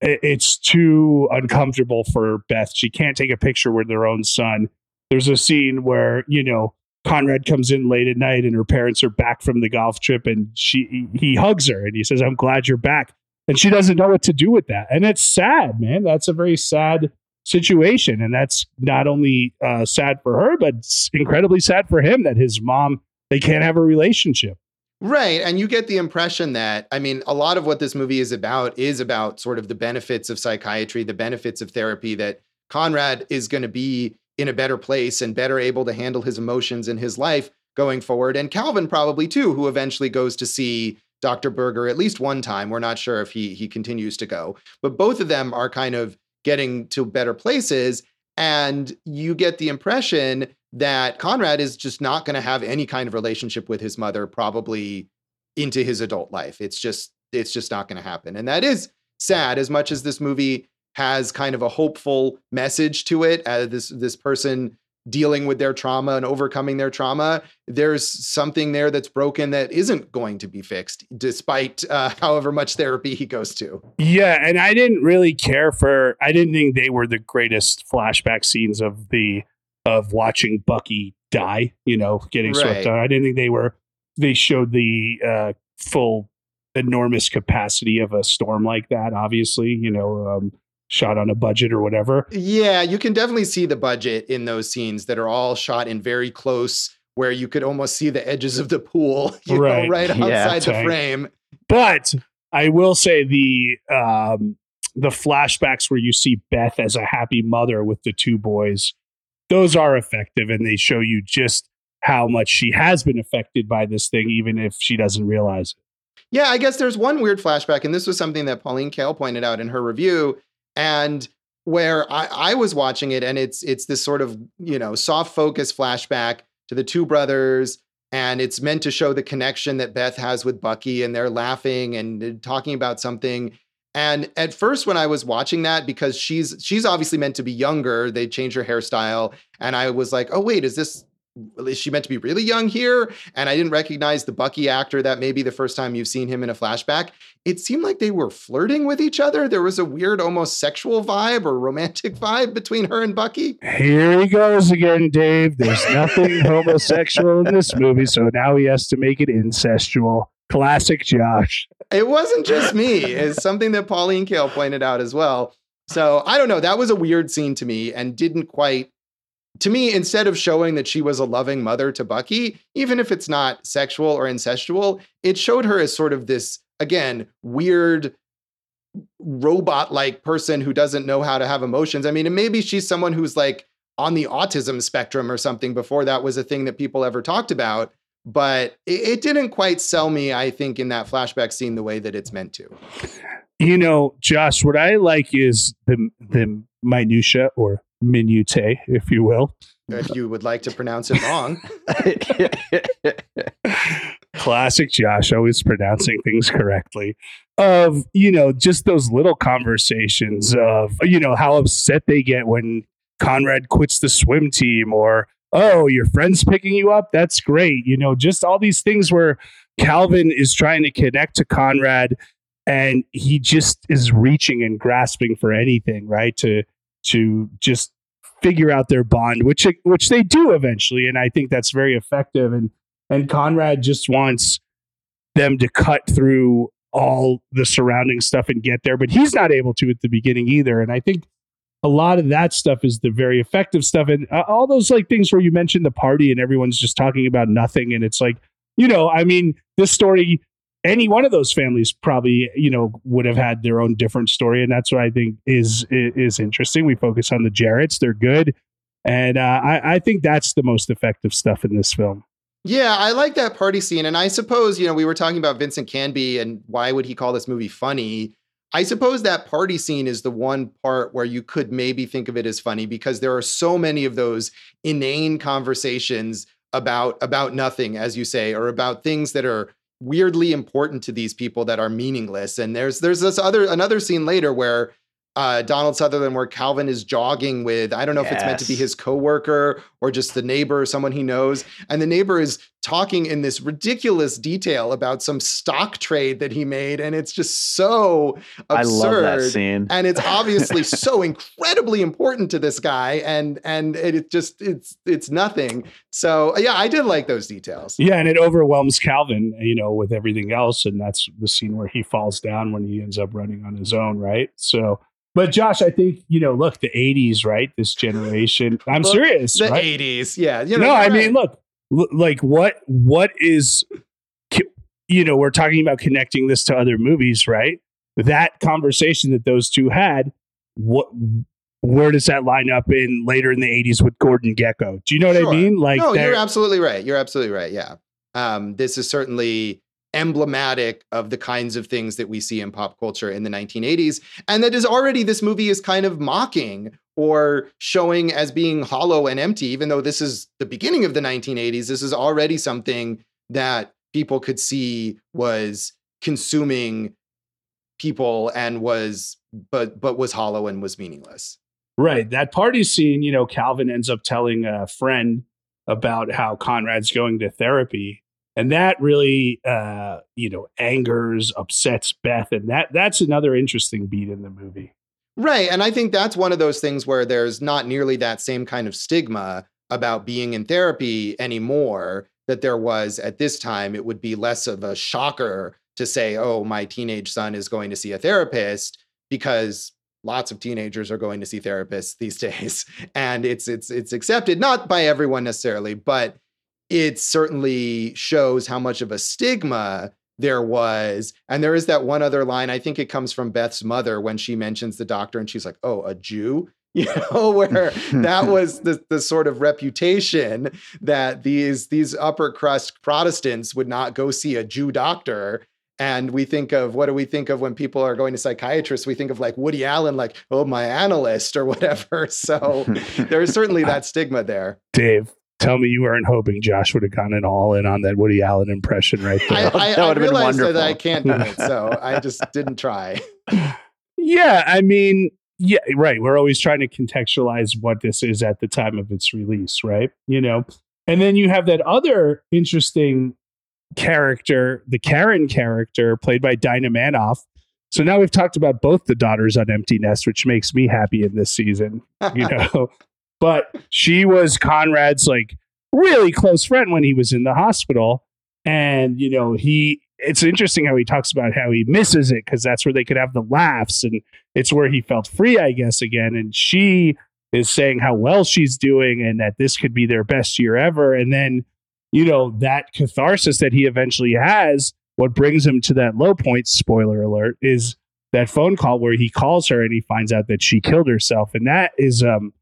it's too uncomfortable for Beth. She can't take a picture with her own son. There's a scene where, you know, Conrad comes in late at night and her parents are back from the golf trip and she he hugs her and he says, "I'm glad you're back." And she doesn't know what to do with that. And it's sad, man. That's a very sad situation. And that's not only uh, sad for her, but incredibly sad for him that his mom, they can't have a relationship. Right. And you get the impression that, I mean, a lot of what this movie is about is about sort of the benefits of psychiatry, the benefits of therapy, that Conrad is going to be in a better place and better able to handle his emotions in his life going forward. And Calvin probably too, who eventually goes to see Dr. Berger at least one time. We're not sure if he he continues to go. But both of them are kind of getting to better places. And you get the impression that Conrad is just not going to have any kind of relationship with his mother, probably into his adult life. It's just, it's just not going to happen. And that is sad as much as this movie has kind of a hopeful message to it. Uh, this, this person dealing with their trauma and overcoming their trauma, there's something there that's broken that isn't going to be fixed, despite uh, however much therapy he goes to. Yeah, and I didn't really care for. I didn't think they were the greatest flashback scenes of the of watching Bucky die. You know, getting right. swept out. I didn't think they were. They showed the uh, full enormous capacity of a storm like that. Obviously, you know. Um, shot on a budget or whatever. Yeah, you can definitely see the budget in those scenes that are all shot in very close where you could almost see the edges of the pool, you right. know, right outside yeah, the frame. But I will say the um the flashbacks where you see Beth as a happy mother with the two boys, those are effective and they show you just how much she has been affected by this thing, even if she doesn't realize it. Yeah, I guess there's one weird flashback, and this was something that Pauline Kael pointed out in her review, and where I, I was watching it and it's it's this sort of you know soft focus flashback to the two brothers and it's meant to show the connection that Beth has with Bucky and they're laughing and uh, talking about something and at first when I was watching that because she's she's obviously meant to be younger they change her hairstyle and I was like oh wait is this is she meant to be really young here? And I didn't recognize the Bucky actor. That may be the first time you've seen him in a flashback. It seemed like they were flirting with each other. There was a weird, almost sexual vibe or romantic vibe between her and Bucky. Here he goes again, Dave. There's nothing homosexual in this movie, so now he has to make it incestual. Classic Josh. It wasn't just me. It's something that Pauline Kael pointed out as well. So I don't know. That was a weird scene to me and didn't quite to me, instead of showing that she was a loving mother to Bucky, even if it's not sexual or incestual, it showed her as sort of this, again, weird robot like person who doesn't know how to have emotions. I mean, and maybe she's someone who's like on the autism spectrum or something before that was a thing that people ever talked about. But it, it didn't quite sell me, I think, in that flashback scene the way that it's meant to. You know, Josh, what I like is the the minutia or minute, if you will. If you would like to pronounce it wrong. Classic Josh, always pronouncing things correctly. Of, you know, just those little conversations of, you know, how upset they get when Conrad quits the swim team or, oh, your friend's picking you up? That's great. You know, just all these things where Calvin is trying to connect to Conrad and he just is reaching and grasping for anything, right? To to just figure out their bond, which which they do eventually, and I think that's very effective. And and Conrad just wants them to cut through all the surrounding stuff and get there, but he's not able to at the beginning either. And I think a lot of that stuff is the very effective stuff, and uh, all those like things where you mentioned the party and everyone's just talking about nothing, and it's like you know, I mean, this story any one of those families probably you know would have had their own different story. And that's what i think is is interesting. We focus on the jarretts. They're good. And uh, I, I think that's the most effective stuff in this film. Yeah i like that party scene. And i suppose you know we were talking about vincent canby and why would he call this movie funny i suppose that party scene is the one part where you could maybe think of it as funny because there are so many of those inane conversations about about nothing as you say or about things that are weirdly important to these people that are meaningless. And there's there's this other another scene later where uh, Donald Sutherland, where Calvin is jogging with, I don't know yes. if it's meant to be his coworker or just the neighbor or someone he knows. And the neighbor is talking in this ridiculous detail about some stock trade that he made. And it's just so absurd. I love that scene. and it's obviously so incredibly important to this guy. And and it just it's it's nothing. So yeah, I did like those details. Yeah, and it overwhelms Calvin, you know, with everything else. And that's the scene where he falls down when he ends up running on his own, right? So but Josh, I think you know. Look, the '80s, right? This generation. I'm look, serious. The right? '80s, yeah. You know, no, I right. mean, look, like what? What is? You know, we're talking about connecting this to other movies, right? That conversation that those two had. What? Where does that line up in later in the '80s with Gordon Gekko? Do you know what sure. I mean? Like, no, you're absolutely right. You're absolutely right. Yeah, um, this is certainly emblematic of the kinds of things that we see in pop culture in the 1980s. And that is already, this movie is kind of mocking or showing as being hollow and empty, even though this is the beginning of the 1980s. This is already something that people could see was consuming people and was but but was hollow and was meaningless right that party scene you know calvin ends up telling a friend about how conrad's going to therapy and that really uh, you know angers upsets beth and that that's another interesting beat in the movie. Right and i think that's one of those things where there's not nearly that same kind of stigma about being in therapy anymore that there was at this time. It would be less of a shocker to say oh my teenage son is going to see a therapist because lots of teenagers are going to see therapists these days and it's it's it's accepted not by everyone necessarily but it certainly shows how much of a stigma there was. And there is that one other line, I think it comes from Beth's mother when she mentions the doctor and she's like, oh, a Jew? You know, where that was the, the sort of reputation that these these upper crust Protestants would not go see a Jew doctor. And we think of what do we think of when people are going to psychiatrists? We think of like Woody Allen, like, oh, my analyst or whatever. So there's certainly that stigma there. Dave, Tell me you weren't hoping Josh would have gone in all in on that Woody Allen impression right there. I, I, I realized that I can't do it, so I just didn't try. Yeah, I mean, yeah, right. We're always trying to contextualize what this is at the time of its release, right? You know, And then you have that other interesting character, the Karen character, played by Dinah Manoff. So now we've talked about both the daughters on Empty Nest, which makes me happy in this season, you know. But she was Conrad's like really close friend when he was in the hospital. And, you know, he it's interesting how he talks about how he misses it because that's where they could have the laughs and it's where he felt free, I guess, again. And she is saying how well she's doing and that this could be their best year ever. And then, you know, that catharsis that he eventually has, what brings him to that low point, spoiler alert, is that phone call where he calls her and he finds out that she killed herself. And that is um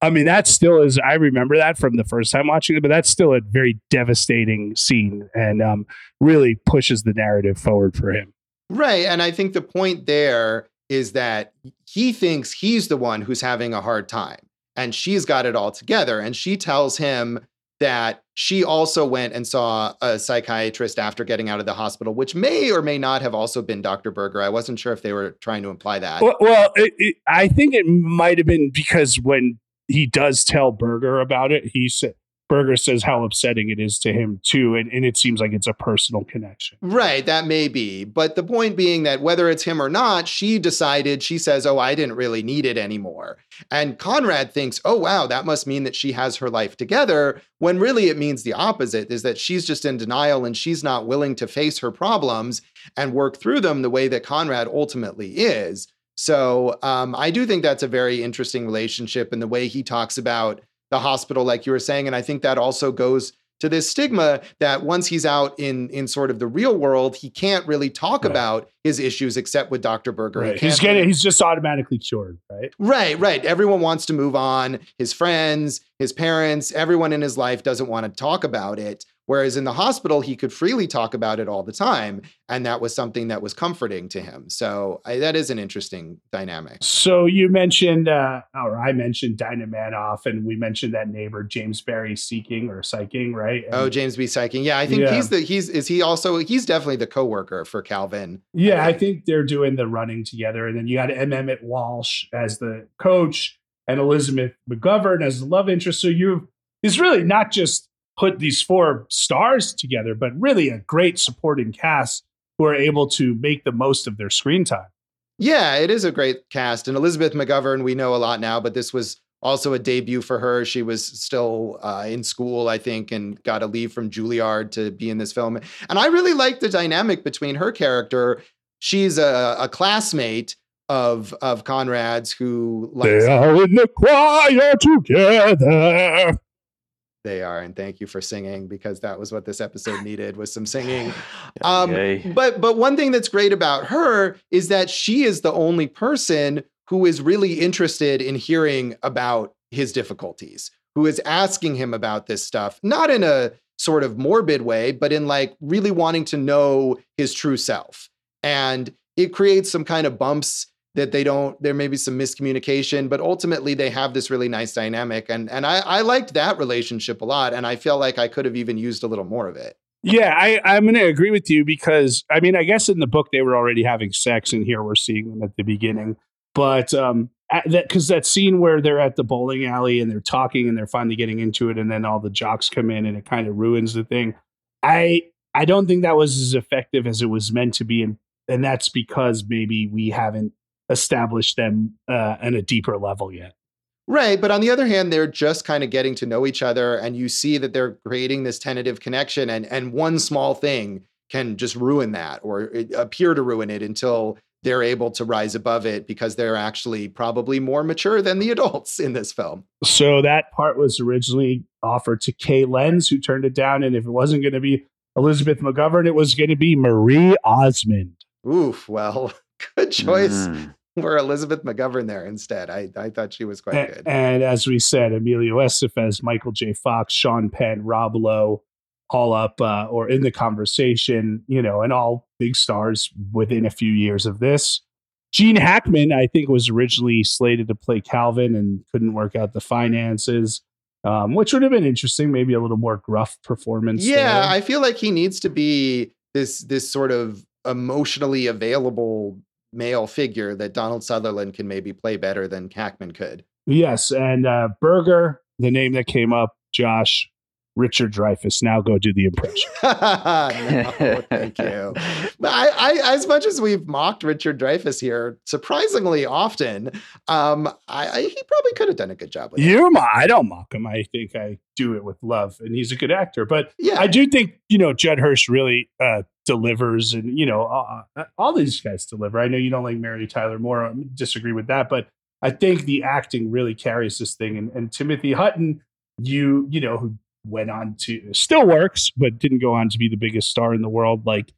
I mean, that still is I remember that from the first time watching it, but that's still a very devastating scene and um really pushes the narrative forward for him. Right. And I think the point there is that he thinks he's the one who's having a hard time and she's got it all together. And she tells him that she also went and saw a psychiatrist after getting out of the hospital, which may or may not have also been Dr. Berger. I wasn't sure if they were trying to imply that. Well, well it, it, I think it might have been because when he does tell Berger about it, he said, Berger says how upsetting it is to him too, and, and it seems like it's a personal connection. Right, that may be. But the point being that whether it's him or not, she decided, she says, Oh, I didn't really need it anymore. And Conrad thinks, Oh, wow, that must mean that she has her life together, when really it means the opposite, is that she's just in denial and she's not willing to face her problems and work through them the way that Conrad ultimately is. So um, I do think that's a very interesting relationship and the way he talks about the hospital, like you were saying. And I think that also goes to this stigma that once he's out in in sort of the real world, he can't really talk right. about his issues except with Dr. Berger. Right. He he's getting he's just automatically cured, right? Right, right. Everyone wants to move on. His friends, his parents, everyone in his life doesn't want to talk about it. Whereas in the hospital, he could freely talk about it all the time. And that was something that was comforting to him. So I, that is an interesting dynamic. So you mentioned, uh, or I mentioned Dinah Manoff, and we mentioned that neighbor, James Barry Seeking or Psyching, right? And, oh, James B. Psyching. Yeah, I think yeah. he's the, he's, is he also, he's definitely the co-worker for Calvin. Yeah, I think. I think they're doing the running together. And then you got M. Emmett Walsh as the coach and Elizabeth McGovern as the love interest. So you've, it's really not just put these four stars together, but really a great supporting cast who are able to make the most of their screen time. Yeah, it is a great cast. And Elizabeth McGovern, we know a lot now, but this was also a debut for her. She was still uh, in school, I think, and got a leave from Juilliard to be in this film. And I really like the dynamic between her character. She's a, a classmate of of Conrad's who likes they are in the choir together they are and thank you for singing because that was what this episode needed was some singing. Um, but but one thing that's great about her is that she is the only person who is really interested in hearing about his difficulties who is asking him about this stuff not in a sort of morbid way but in like really wanting to know his true self. And it creates some kind of bumps that they don't there may be some miscommunication but ultimately they have this really nice dynamic. And and I, I liked that relationship a lot and i feel like i could have even used a little more of it. Yeah I, i'm to agree with you because i mean i guess in the book they were already having sex and here we're seeing them at the beginning. But um that because that scene where they're at the bowling alley and they're talking and they're finally getting into it and then all the jocks come in and it kind of ruins the thing i i don't think that was as effective as it was meant to be. And and that's because maybe we haven't established them uh, on a deeper level yet. Right. But on the other hand, they're just kind of getting to know each other and you see that they're creating this tentative connection and, and one small thing can just ruin that or appear to ruin it until they're able to rise above it because they're actually probably more mature than the adults in this film. So that part was originally offered to Kay Lenz, who turned it down. And if it wasn't going to be Elizabeth McGovern, it was going to be Marie Osmond. Oof. Well, good choice. Mm. Or Elizabeth McGovern there instead. I, I thought she was quite and, good. And as we said, Emilio Estevez, Michael J. Fox, Sean Penn, Rob Lowe, all up uh, or in the conversation, you know, and all big stars within a few years of this. Gene Hackman, I think, was originally slated to play Calvin and couldn't work out the finances, um, which would have been interesting. Maybe a little more gruff performance. Yeah, there. I feel like he needs to be this this sort of emotionally available male figure that Donald Sutherland can maybe play better than Hackman could. Yes, and uh, Berger, the name that came up, Josh, Richard Dreyfuss. Now go do the impression. no, thank you. But I, I, as much as we've mocked Richard Dreyfuss here, surprisingly often, um, I, I, he probably could have done a good job with you. I don't mock him. I think I do it with love, and he's a good actor. But yeah, I do think you know Judd Hirsch really uh, delivers, and you know all, all these guys deliver. I know you don't like Mary Tyler Moore. I disagree with that, but I think the acting really carries this thing. And, and Timothy Hutton, you you know who went on to still works, but didn't go on to be the biggest star in the world. Like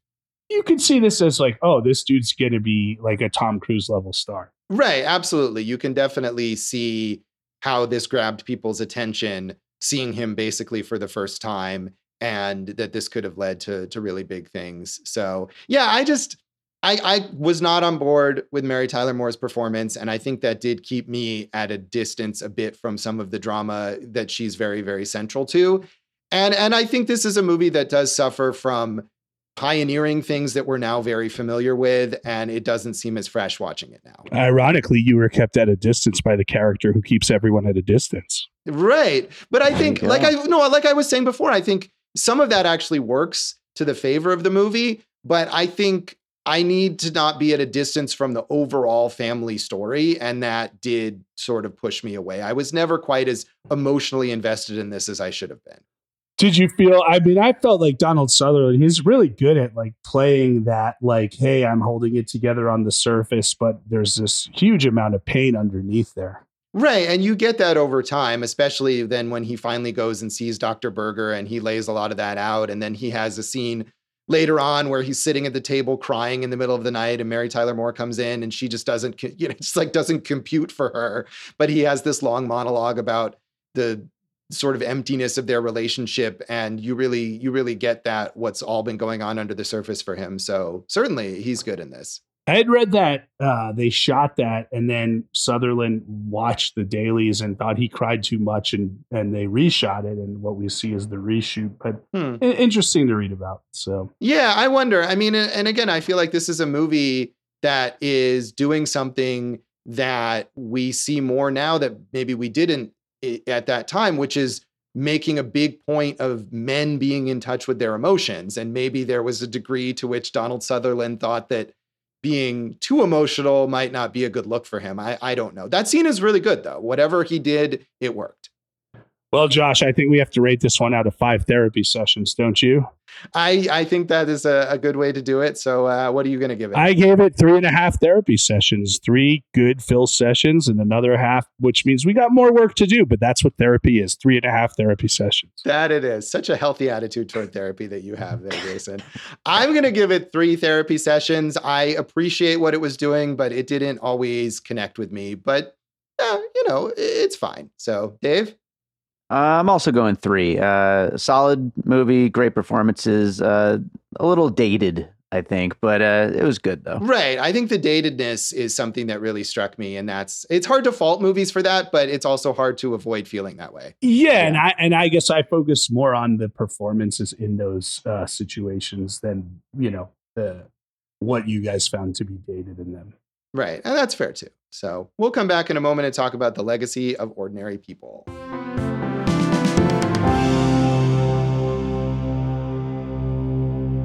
you could see this as like, oh, this dude's going to be like a Tom Cruise level star. Right. Absolutely. You can definitely see how this grabbed people's attention, seeing him basically for the first time, and that this could have led to to really big things. So yeah, I just I, I was not on board with Mary Tyler Moore's performance, and I think that did keep me at a distance a bit from some of the drama that she's very, very central to. And and I think this is a movie that does suffer from pioneering things that we're now very familiar with, and it doesn't seem as fresh watching it now. Ironically, you were kept at a distance by the character who keeps everyone at a distance. Right. But I think, like I no, like I was saying before, I think some of that actually works to the favor of the movie. But I think I need to not be at a distance from the overall family story. And that did sort of push me away. I was never quite as emotionally invested in this as I should have been. Did you feel? I mean, I felt like Donald Sutherland, he's really good at like playing that, like, hey, I'm holding it together on the surface, but there's this huge amount of pain underneath there. Right. And you get that over time, especially then when he finally goes and sees Dr. Berger and he lays a lot of that out. And then he has a scene later on where he's sitting at the table crying in the middle of the night and Mary Tyler Moore comes in and she just doesn't you know just like doesn't compute for her. But he has this long monologue about the sort of emptiness of their relationship and you really you really get that what's all been going on under the surface for him. So certainly he's good in this I had read that uh, they shot that, and then Sutherland watched the dailies and thought he cried too much, and and they reshot it, and what we see is the reshoot. But hmm. interesting to read about. So yeah, I wonder. I mean, and again, I feel like this is a movie that is doing something that we see more now that maybe we didn't at that time, which is making a big point of men being in touch with their emotions. And maybe there was a degree to which Donald Sutherland thought that being too emotional might not be a good look for him. I, I don't know. That scene is really good though. Whatever he did, it worked. Well, Josh, I think we have to rate this one out of five therapy sessions, don't you? I, I think that is a, a good way to do it. So, uh, what are you going to give it? I gave it three and a half therapy sessions, three good fill sessions, and another half, which means we got more work to do. But that's what therapy is three and a half therapy sessions. That it is. Such a healthy attitude toward therapy that you have there, Jason. I'm going to give it three therapy sessions. I appreciate what it was doing, but it didn't always connect with me. But, uh, you know, it's fine. So, Dave? Uh, I'm also going three. Uh, solid movie, great performances. Uh, a little dated, I think, but uh, it was good though. Right. I think the datedness is something that really struck me, and that's it's hard to fault movies for that, but it's also hard to avoid feeling that way. Yeah, yeah. and I and I guess I focus more on the performances in those uh, situations than you know the what you guys found to be dated in them. Right, and that's fair too. So we'll come back in a moment and talk about the legacy of ordinary people.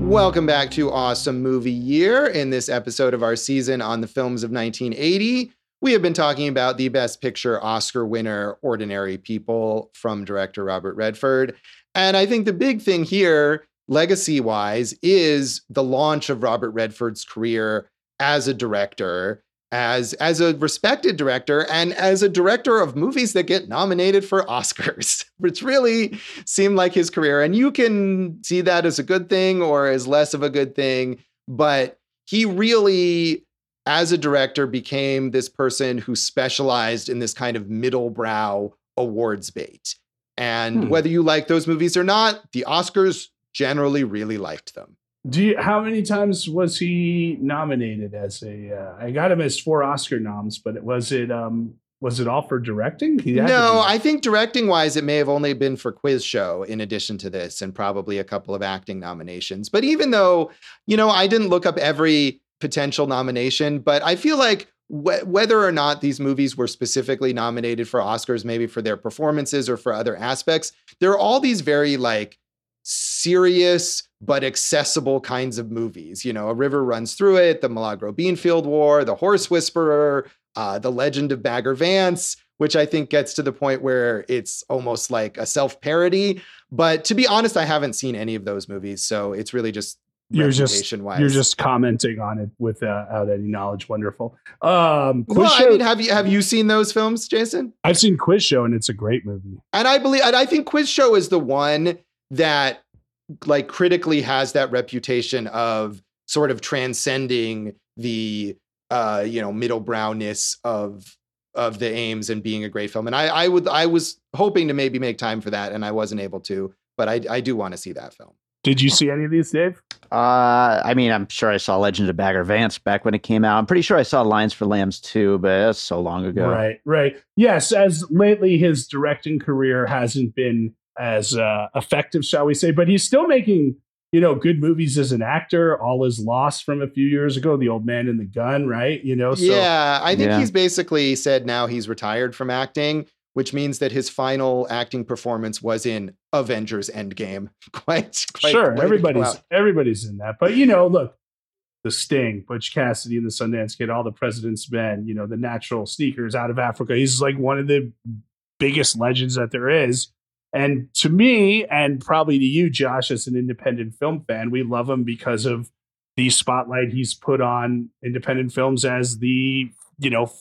Welcome back to Awesome Movie Year. In this episode of our season on the films of 1980, we have been talking about the Best Picture Oscar winner, Ordinary People, from director Robert Redford. And I think the big thing here, legacy wise, is the launch of Robert Redford's career as a director as as a respected director and as a director of movies that get nominated for Oscars. Which really seemed like his career and you can see that as a good thing or as less of a good thing, but he really as a director became this person who specialized in this kind of middle brow awards bait. And hmm. whether you like those movies or not, the Oscars generally really liked them. Do you, how many times was he nominated as a? Uh, I got him as four Oscar noms, but was it um was it all for directing? No, I think directing wise, it may have only been for Quiz Show in addition to this, and probably a couple of acting nominations. But even though, you know, I didn't look up every potential nomination, but I feel like wh- whether or not these movies were specifically nominated for Oscars, maybe for their performances or for other aspects, there are all these very like serious but accessible kinds of movies. You know, A River Runs Through It, The Milagro Beanfield War, The Horse Whisperer, uh, The Legend of Bagger Vance, which I think gets to the point where it's almost like a self parody. But to be honest, I haven't seen any of those movies. So it's really just you're just wise. you're just commenting on it without any knowledge. Wonderful. Um, well, show, I mean, have you have you seen those films, Jason? I've seen Quiz Show, and it's a great movie. And I believe, and I think Quiz Show is the one that like critically has that reputation of sort of transcending the uh you know middle brownness of of the aims and being a great film. And i i would i was hoping to maybe make time for that and i wasn't able to but i i do want to see that film. Did you see any of these dave? Uh i mean i'm sure i saw legend of bagger vance back when it came out. I'm pretty sure i saw lions for lambs too but that's so long ago. Right right. Yes as lately his directing career hasn't been as uh, effective, shall we say? But he's still making you know good movies as an actor. All is lost from a few years ago. The Old Man and the Gun, right? You know. So, yeah, I think yeah. he's basically said now he's retired from acting. Which means that his final acting performance was in Avengers Endgame. quite, quite sure. Everybody's everybody's in that, but you know, look, the Sting, Butch Cassidy, and the Sundance Kid, all the President's Men, you know, the Natural Sneakers out of Africa. He's like one of the biggest legends that there is. And to me, and probably to you, Josh, as an independent film fan, we love him because of the spotlight he's put on independent films as the, you know,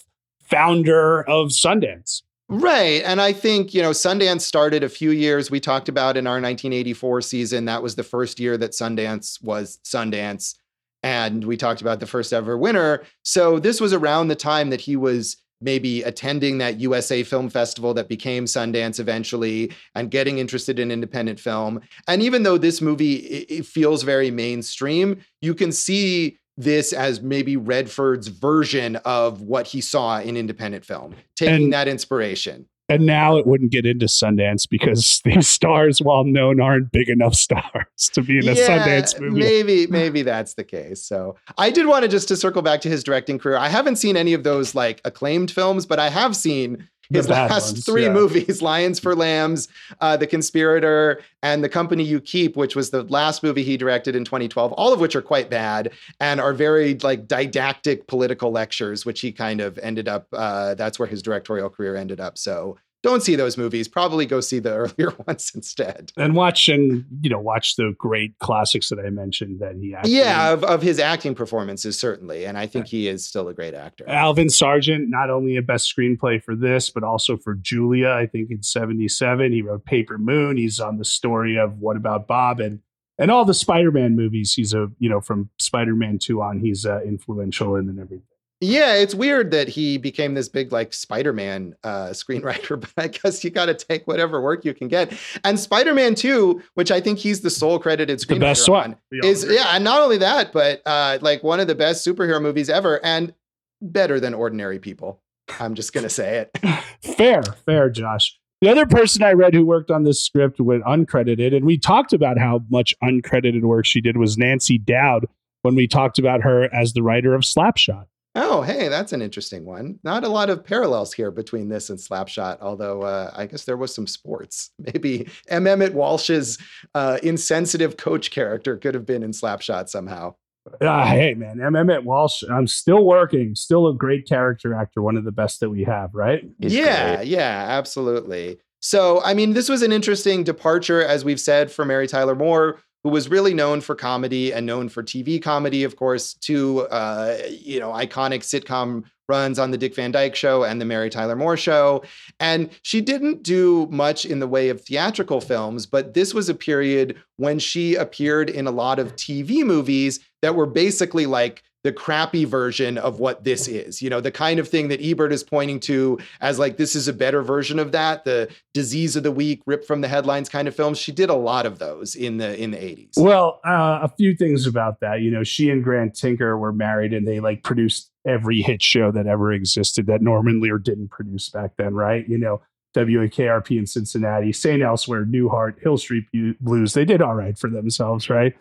founder of Sundance. Right. And I think, you know, Sundance started a few years we talked about in our 1984 season. That was the first year that Sundance was Sundance. And we talked about the first ever winner. So this was around the time that he was maybe attending that USA Film Festival that became Sundance eventually and getting interested in independent film. And even though this movie it feels very mainstream, you can see this as maybe Redford's version of what he saw in independent film, taking and, that inspiration and now it wouldn't get into Sundance because these stars, while known, aren't big enough stars to be in a yeah, Sundance movie. Maybe, maybe that's the case. So I did want to just to circle back to his directing career. I haven't seen any of those like acclaimed films, but I have seen his last ones, three yeah. movies lions for lambs uh, the conspirator and the company you keep which was the last movie he directed in 2012 all of which are quite bad and are very like didactic political lectures which he kind of ended up uh, that's where his directorial career ended up so don't see those movies. Probably go see the earlier ones instead. And watch and you know watch the great classics that I mentioned that he acted. Yeah, of, of his acting performances certainly, and I think he is still a great actor. Alvin Sargent, not only a best screenplay for this, but also for Julia. I think in '77 he wrote Paper Moon. He's on the story of What About Bob and and all the Spider-Man movies. He's a you know from Spider-Man two on. He's uh, influential in and everything. Yeah, it's weird that he became this big like Spider-Man uh, screenwriter, but I guess you got to take whatever work you can get. And Spider-Man 2, which I think he's the sole credited screenwriter the best one. is yeah, and not only that, but uh, like one of the best superhero movies ever, and better than Ordinary People. I'm just gonna say it. fair, fair, Josh. The other person I read who worked on this script went uncredited, and we talked about how much uncredited work she did was Nancy Dowd when we talked about her as the writer of Slapshot. Oh, hey, that's an interesting one. Not a lot of parallels here between this and Slapshot, although uh, I guess there was some sports. Maybe M. Emmett Walsh's uh, insensitive coach character could have been in Slapshot somehow. Uh, hey, man, M. Emmett Walsh, I'm still working, still a great character actor, one of the best that we have, right? He's yeah, great. yeah, absolutely. So, I mean, this was an interesting departure, as we've said, for Mary Tyler Moore, who was really known for comedy and known for TV comedy, of course, two uh, you know iconic sitcom runs on the Dick Van Dyke Show and the Mary Tyler Moore Show. And she didn't do much in the way of theatrical films, but this was a period when she appeared in a lot of TV movies that were basically like the crappy version of what this is. You know, the kind of thing that Ebert is pointing to as like this is a better version of that, the disease of the week, ripped from the headlines kind of films. She did a lot of those in the in the 80s. Well, uh, a few things about that. You know, she and Grant Tinker were married and they like produced every hit show that ever existed that Norman Lear didn't produce back then, right? You know, WKRP in Cincinnati, St. Elsewhere, Newhart, Hill Street Blues. They did all right for themselves, right?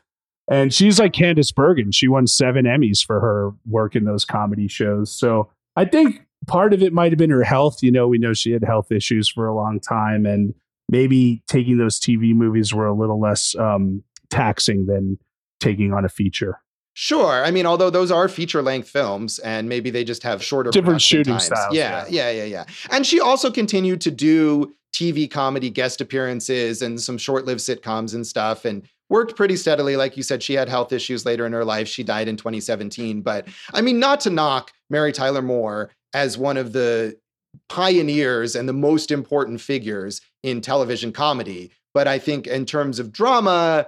And she's like Candice Bergen. She won seven Emmys for her work in those comedy shows. So I think part of it might have been her health. You know, we know she had health issues for a long time, and maybe taking those TV movies were a little less um, taxing than taking on a feature. Sure. I mean, although those are feature length films and maybe they just have shorter different shooting times. styles. Yeah, yeah, yeah, yeah. And she also continued to do TV comedy guest appearances and some short lived sitcoms and stuff and worked pretty steadily. Like you said, she had health issues later in her life. She died in 2017. But I mean, not to knock Mary Tyler Moore as one of the pioneers and the most important figures in television comedy. But I think in terms of drama,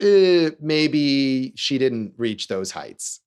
eh, maybe she didn't reach those heights.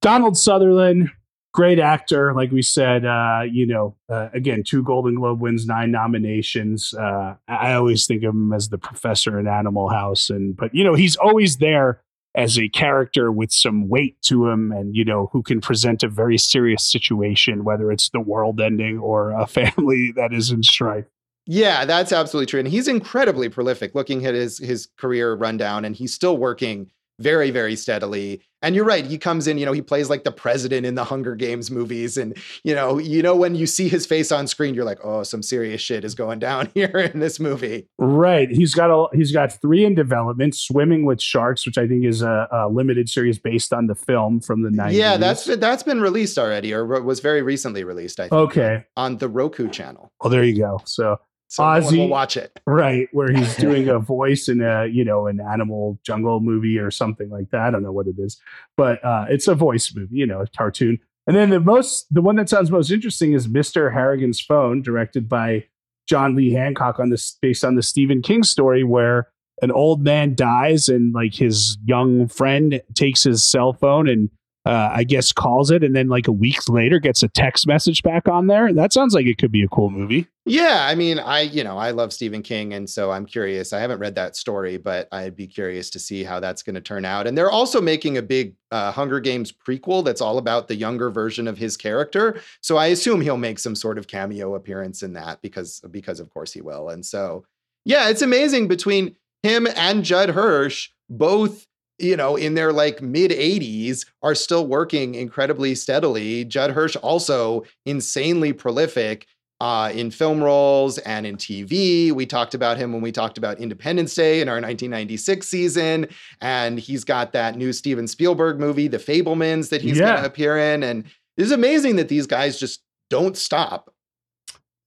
Donald Sutherland, great actor, like we said. Uh, you know, uh, again, two Golden Globe wins, nine nominations. Uh, I always think of him as the professor in Animal House, and but you know, he's always there as a character with some weight to him, and you know, who can present a very serious situation, whether it's the world ending or a family that is in strife. Yeah, that's absolutely true. And he's incredibly prolific looking at his his career rundown and he's still working very very steadily. And you're right, he comes in, you know, he plays like the president in the Hunger Games movies and you know, you know when you see his face on screen you're like, "Oh, some serious shit is going down here in this movie." Right. He's got a he's got 3 in development, Swimming with Sharks, which I think is a, a limited series based on the film from the 90s. Yeah, that's that's been released already or was very recently released, I think. Okay. On the Roku channel. oh there you go. So So Ozzy- watch it. Right, where he's doing a voice in a you know an animal jungle movie or something like that. I don't know what it is, but uh, it's a voice movie, you know, a cartoon. And then the most, the one that sounds most interesting is Mister Harrigan's Phone, directed by John Lee Hancock on this based on the Stephen King story where an old man dies and like his young friend takes his cell phone and uh, I guess calls it, and then like a week later gets a text message back on there. That sounds like it could be a cool movie. Yeah, I mean, I you know I love Stephen King, and so I'm curious. I haven't read that story, but I'd be curious to see how that's going to turn out. And they're also making a big uh, Hunger Games prequel that's all about the younger version of his character. So I assume he'll make some sort of cameo appearance in that because because of course he will. And so yeah, it's amazing between him and Judd Hirsch, both you know in their like mid 80s are still working incredibly steadily judd hirsch also insanely prolific uh, in film roles and in TV. We talked about him when we talked about Independence Day in our 1996 season. And he's got that new Steven Spielberg movie, The Fabelmans, that he's going to appear in. And it's amazing that these guys just don't stop.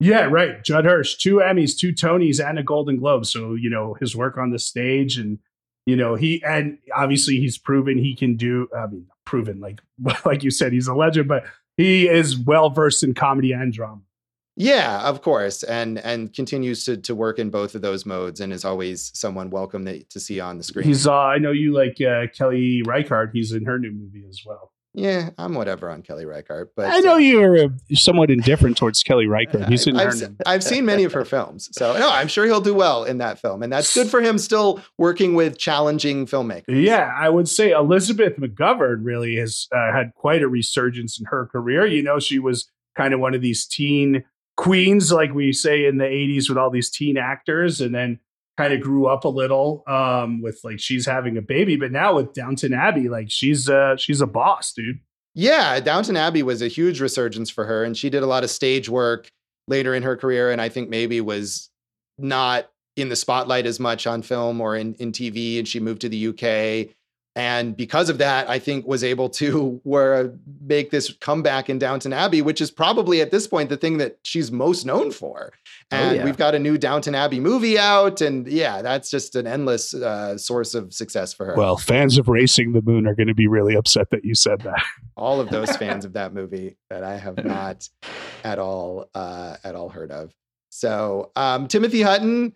Yeah, right. Judd Hirsch, two Emmys, two Tonys, and a Golden Globe. So, you know, his work on the stage and, you know, he, and obviously he's proven he can do, I mean, proven, like, like you said, he's a legend, but he is well versed in comedy and drama. Yeah, of course, and and continues to to work in both of those modes, and is always someone welcome that, to see on the screen. He's, uh, I know you like uh, Kelly Reichardt. He's in her new movie as well. Yeah, I'm whatever on Kelly Reichardt, but I know uh, you're uh, somewhat indifferent towards Kelly Reichardt. He's in I've, her se- I've seen many of her films, so no, I'm sure he'll do well in that film, and that's good for him. Still working with challenging filmmakers. Yeah, I would say Elizabeth McGovern really has uh, had quite a resurgence in her career. You know, she was kind of one of these teen queens, like we say in the 80s, with all these teen actors, and then kind of grew up a little um, with like she's having a baby. But now with Downton Abbey, like she's uh, she's a boss, dude. Yeah, Downton Abbey was a huge resurgence for her, and she did a lot of stage work later in her career, and I think maybe was not in the spotlight as much on film or in, in TV, and she moved to the UK. And because of that, I think was able to where make this comeback in Downton Abbey, which is probably at this point the thing that she's most known for. Oh, And yeah. we've got a new Downton Abbey movie out, and yeah, that's just an endless uh, source of success for her. Well, fans of Racing the Moon are going to be really upset that you said that. all of those fans of that movie that I have not at all uh, at all heard of. So um, Timothy Hutton,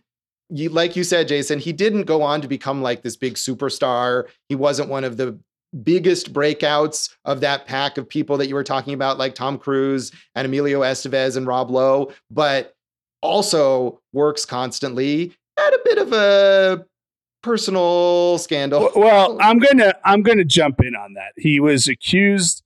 you, like you said, Jason, he didn't go on to become like this big superstar. He wasn't one of the biggest breakouts of that pack of people that you were talking about, like Tom Cruise and Emilio Estevez and Rob Lowe, but also works constantly. Had a bit of a personal scandal. Well, I'm gonna I'm gonna jump in on that. He was accused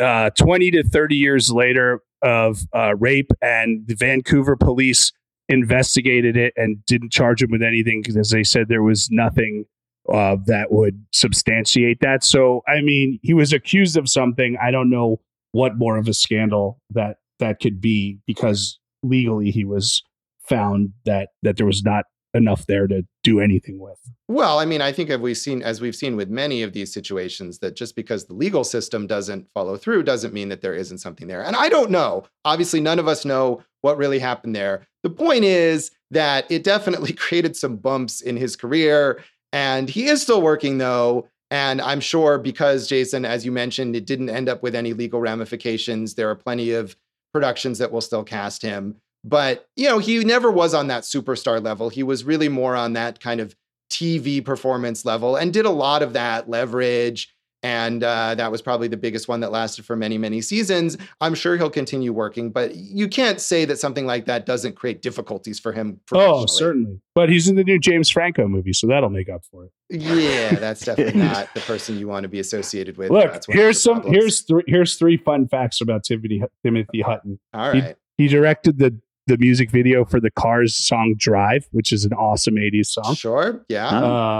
uh, 20 to 30 years later of uh, rape, and the Vancouver police investigated it and didn't charge him with anything because as they said there was nothing uh, that would substantiate that. So, I mean, he was accused of something. I don't know what more of a scandal that that could be because legally he was found that that there was not enough there to do anything with. Well, I mean, I think as we've seen as we've seen with many of these situations that just because the legal system doesn't follow through doesn't mean that there isn't something there. And I don't know. Obviously, none of us know what really happened there. The point is that it definitely created some bumps in his career and he is still working though. And I'm sure because Jason, as you mentioned, it didn't end up with any legal ramifications. There are plenty of productions that will still cast him. But, you know, he never was on that superstar level. He was really more on that kind of TV performance level and did a lot of that leverage. And uh, that was probably the biggest one that lasted for many, many seasons. I'm sure he'll continue working, but you can't say that something like that doesn't create difficulties for him. Oh, certainly. But he's in the new James Franco movie, so that'll make up for it. Yeah, that's definitely not the person you want to be associated with. Look, here's some problems. here's three here's three fun facts about Timothy Timothy Hutton. All right. He, he directed the the music video for the Cars song Drive, which is an awesome 80s song. Sure. Yeah.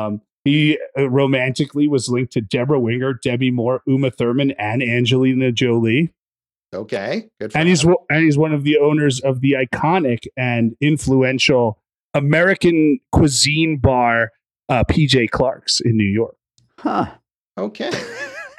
Um, he uh, romantically was linked to Debra Winger, Demi Moore, Uma Thurman, and Angelina Jolie. Okay. Good. and he's and he's one of the owners of the iconic and influential American cuisine bar uh, PJ Clarke's in New York. Huh. Okay.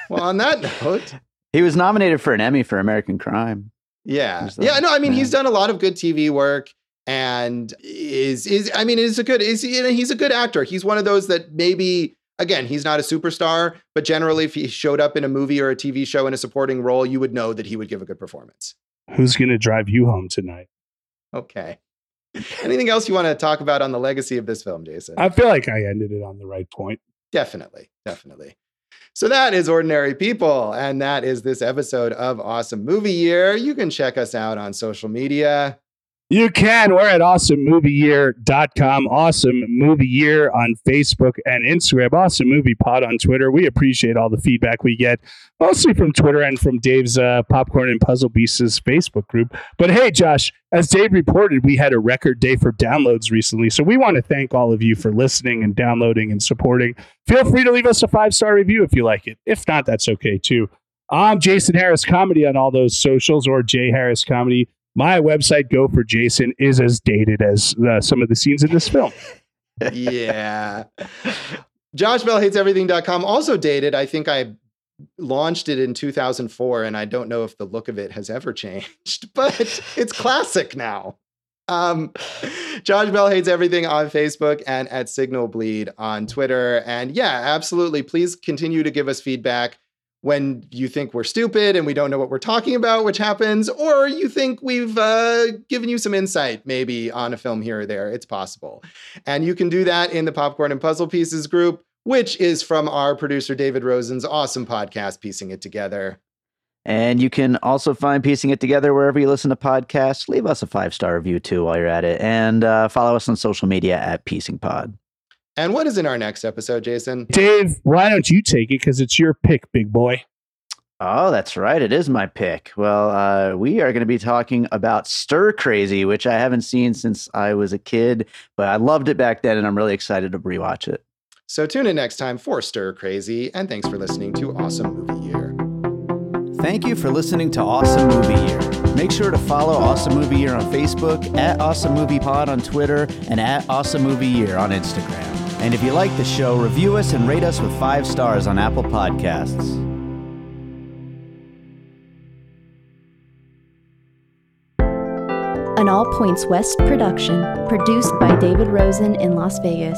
well, on that note, he was nominated for an Emmy for American Crime. Yeah. Yeah. No, I mean, yeah. he's done a lot of good TV work and is, is, I mean, is a good, is, he's a good actor. He's one of those that maybe, again, he's not a superstar, but generally, if he showed up in a movie or a TV show in a supporting role, you would know that he would give a good performance. Who's going to drive you home tonight? Okay. Anything else you want to talk about on the legacy of this film, Jason? I feel like I ended it on the right point. Definitely. Definitely. So that is Ordinary People. And that is this episode of Awesome Movie Year. You can check us out on social media. You can. We're at awesomemovieyear.com. Awesome Movie Year on Facebook and Instagram. Awesome Movie Pod on Twitter. We appreciate all the feedback we get, mostly from Twitter and from Dave's uh, Popcorn and Puzzle Pieces Facebook group. But hey, Josh, as Dave reported, we had a record day for downloads recently. So we want to thank all of you for listening and downloading and supporting. Feel free to leave us a five star review if you like it. If not, that's okay too. I'm Jason Harris Comedy on all those socials or Jay Harris Comedy my website, Go for Jason, is as dated as uh, some of the scenes in this film. yeah. Josh Bell hates everything.com also dated. I think I launched it in 2004 and I don't know if the look of it has ever changed, but it's classic now. Um, Josh Bell hates everything on Facebook and at Signal Bleed on Twitter. And yeah, absolutely. Please continue to give us feedback when you think we're stupid and we don't know what we're talking about, which happens, or you think we've uh, given you some insight maybe on a film here or there. It's possible. And you can do that in the Popcorn and Puzzle Pieces group, which is from our producer David Rosen's awesome podcast, Piecing It Together. And you can also find Piecing It Together wherever you listen to podcasts. Leave us a five star review too while you're at it. And uh, follow us on social media at Piecing Pod. And what is in our next episode, Jason? Dave, why don't you take it? Because it's your pick, big boy. Oh, that's right. It is my pick. Well, uh, we are going to be talking about Stir Crazy, which I haven't seen since I was a kid, but I loved it back then and I'm really excited to rewatch it. So tune in next time for Stir Crazy, and thanks for listening to Awesome Movie Year. Thank you for listening to Awesome Movie Year. Make sure to follow Awesome Movie Year on Facebook, at Awesome Movie Pod on Twitter, and at Awesome Movie Year on Instagram. And if you like the show, review us and rate us with five stars on Apple Podcasts. An All Points West production, produced by David Rosen in Las Vegas.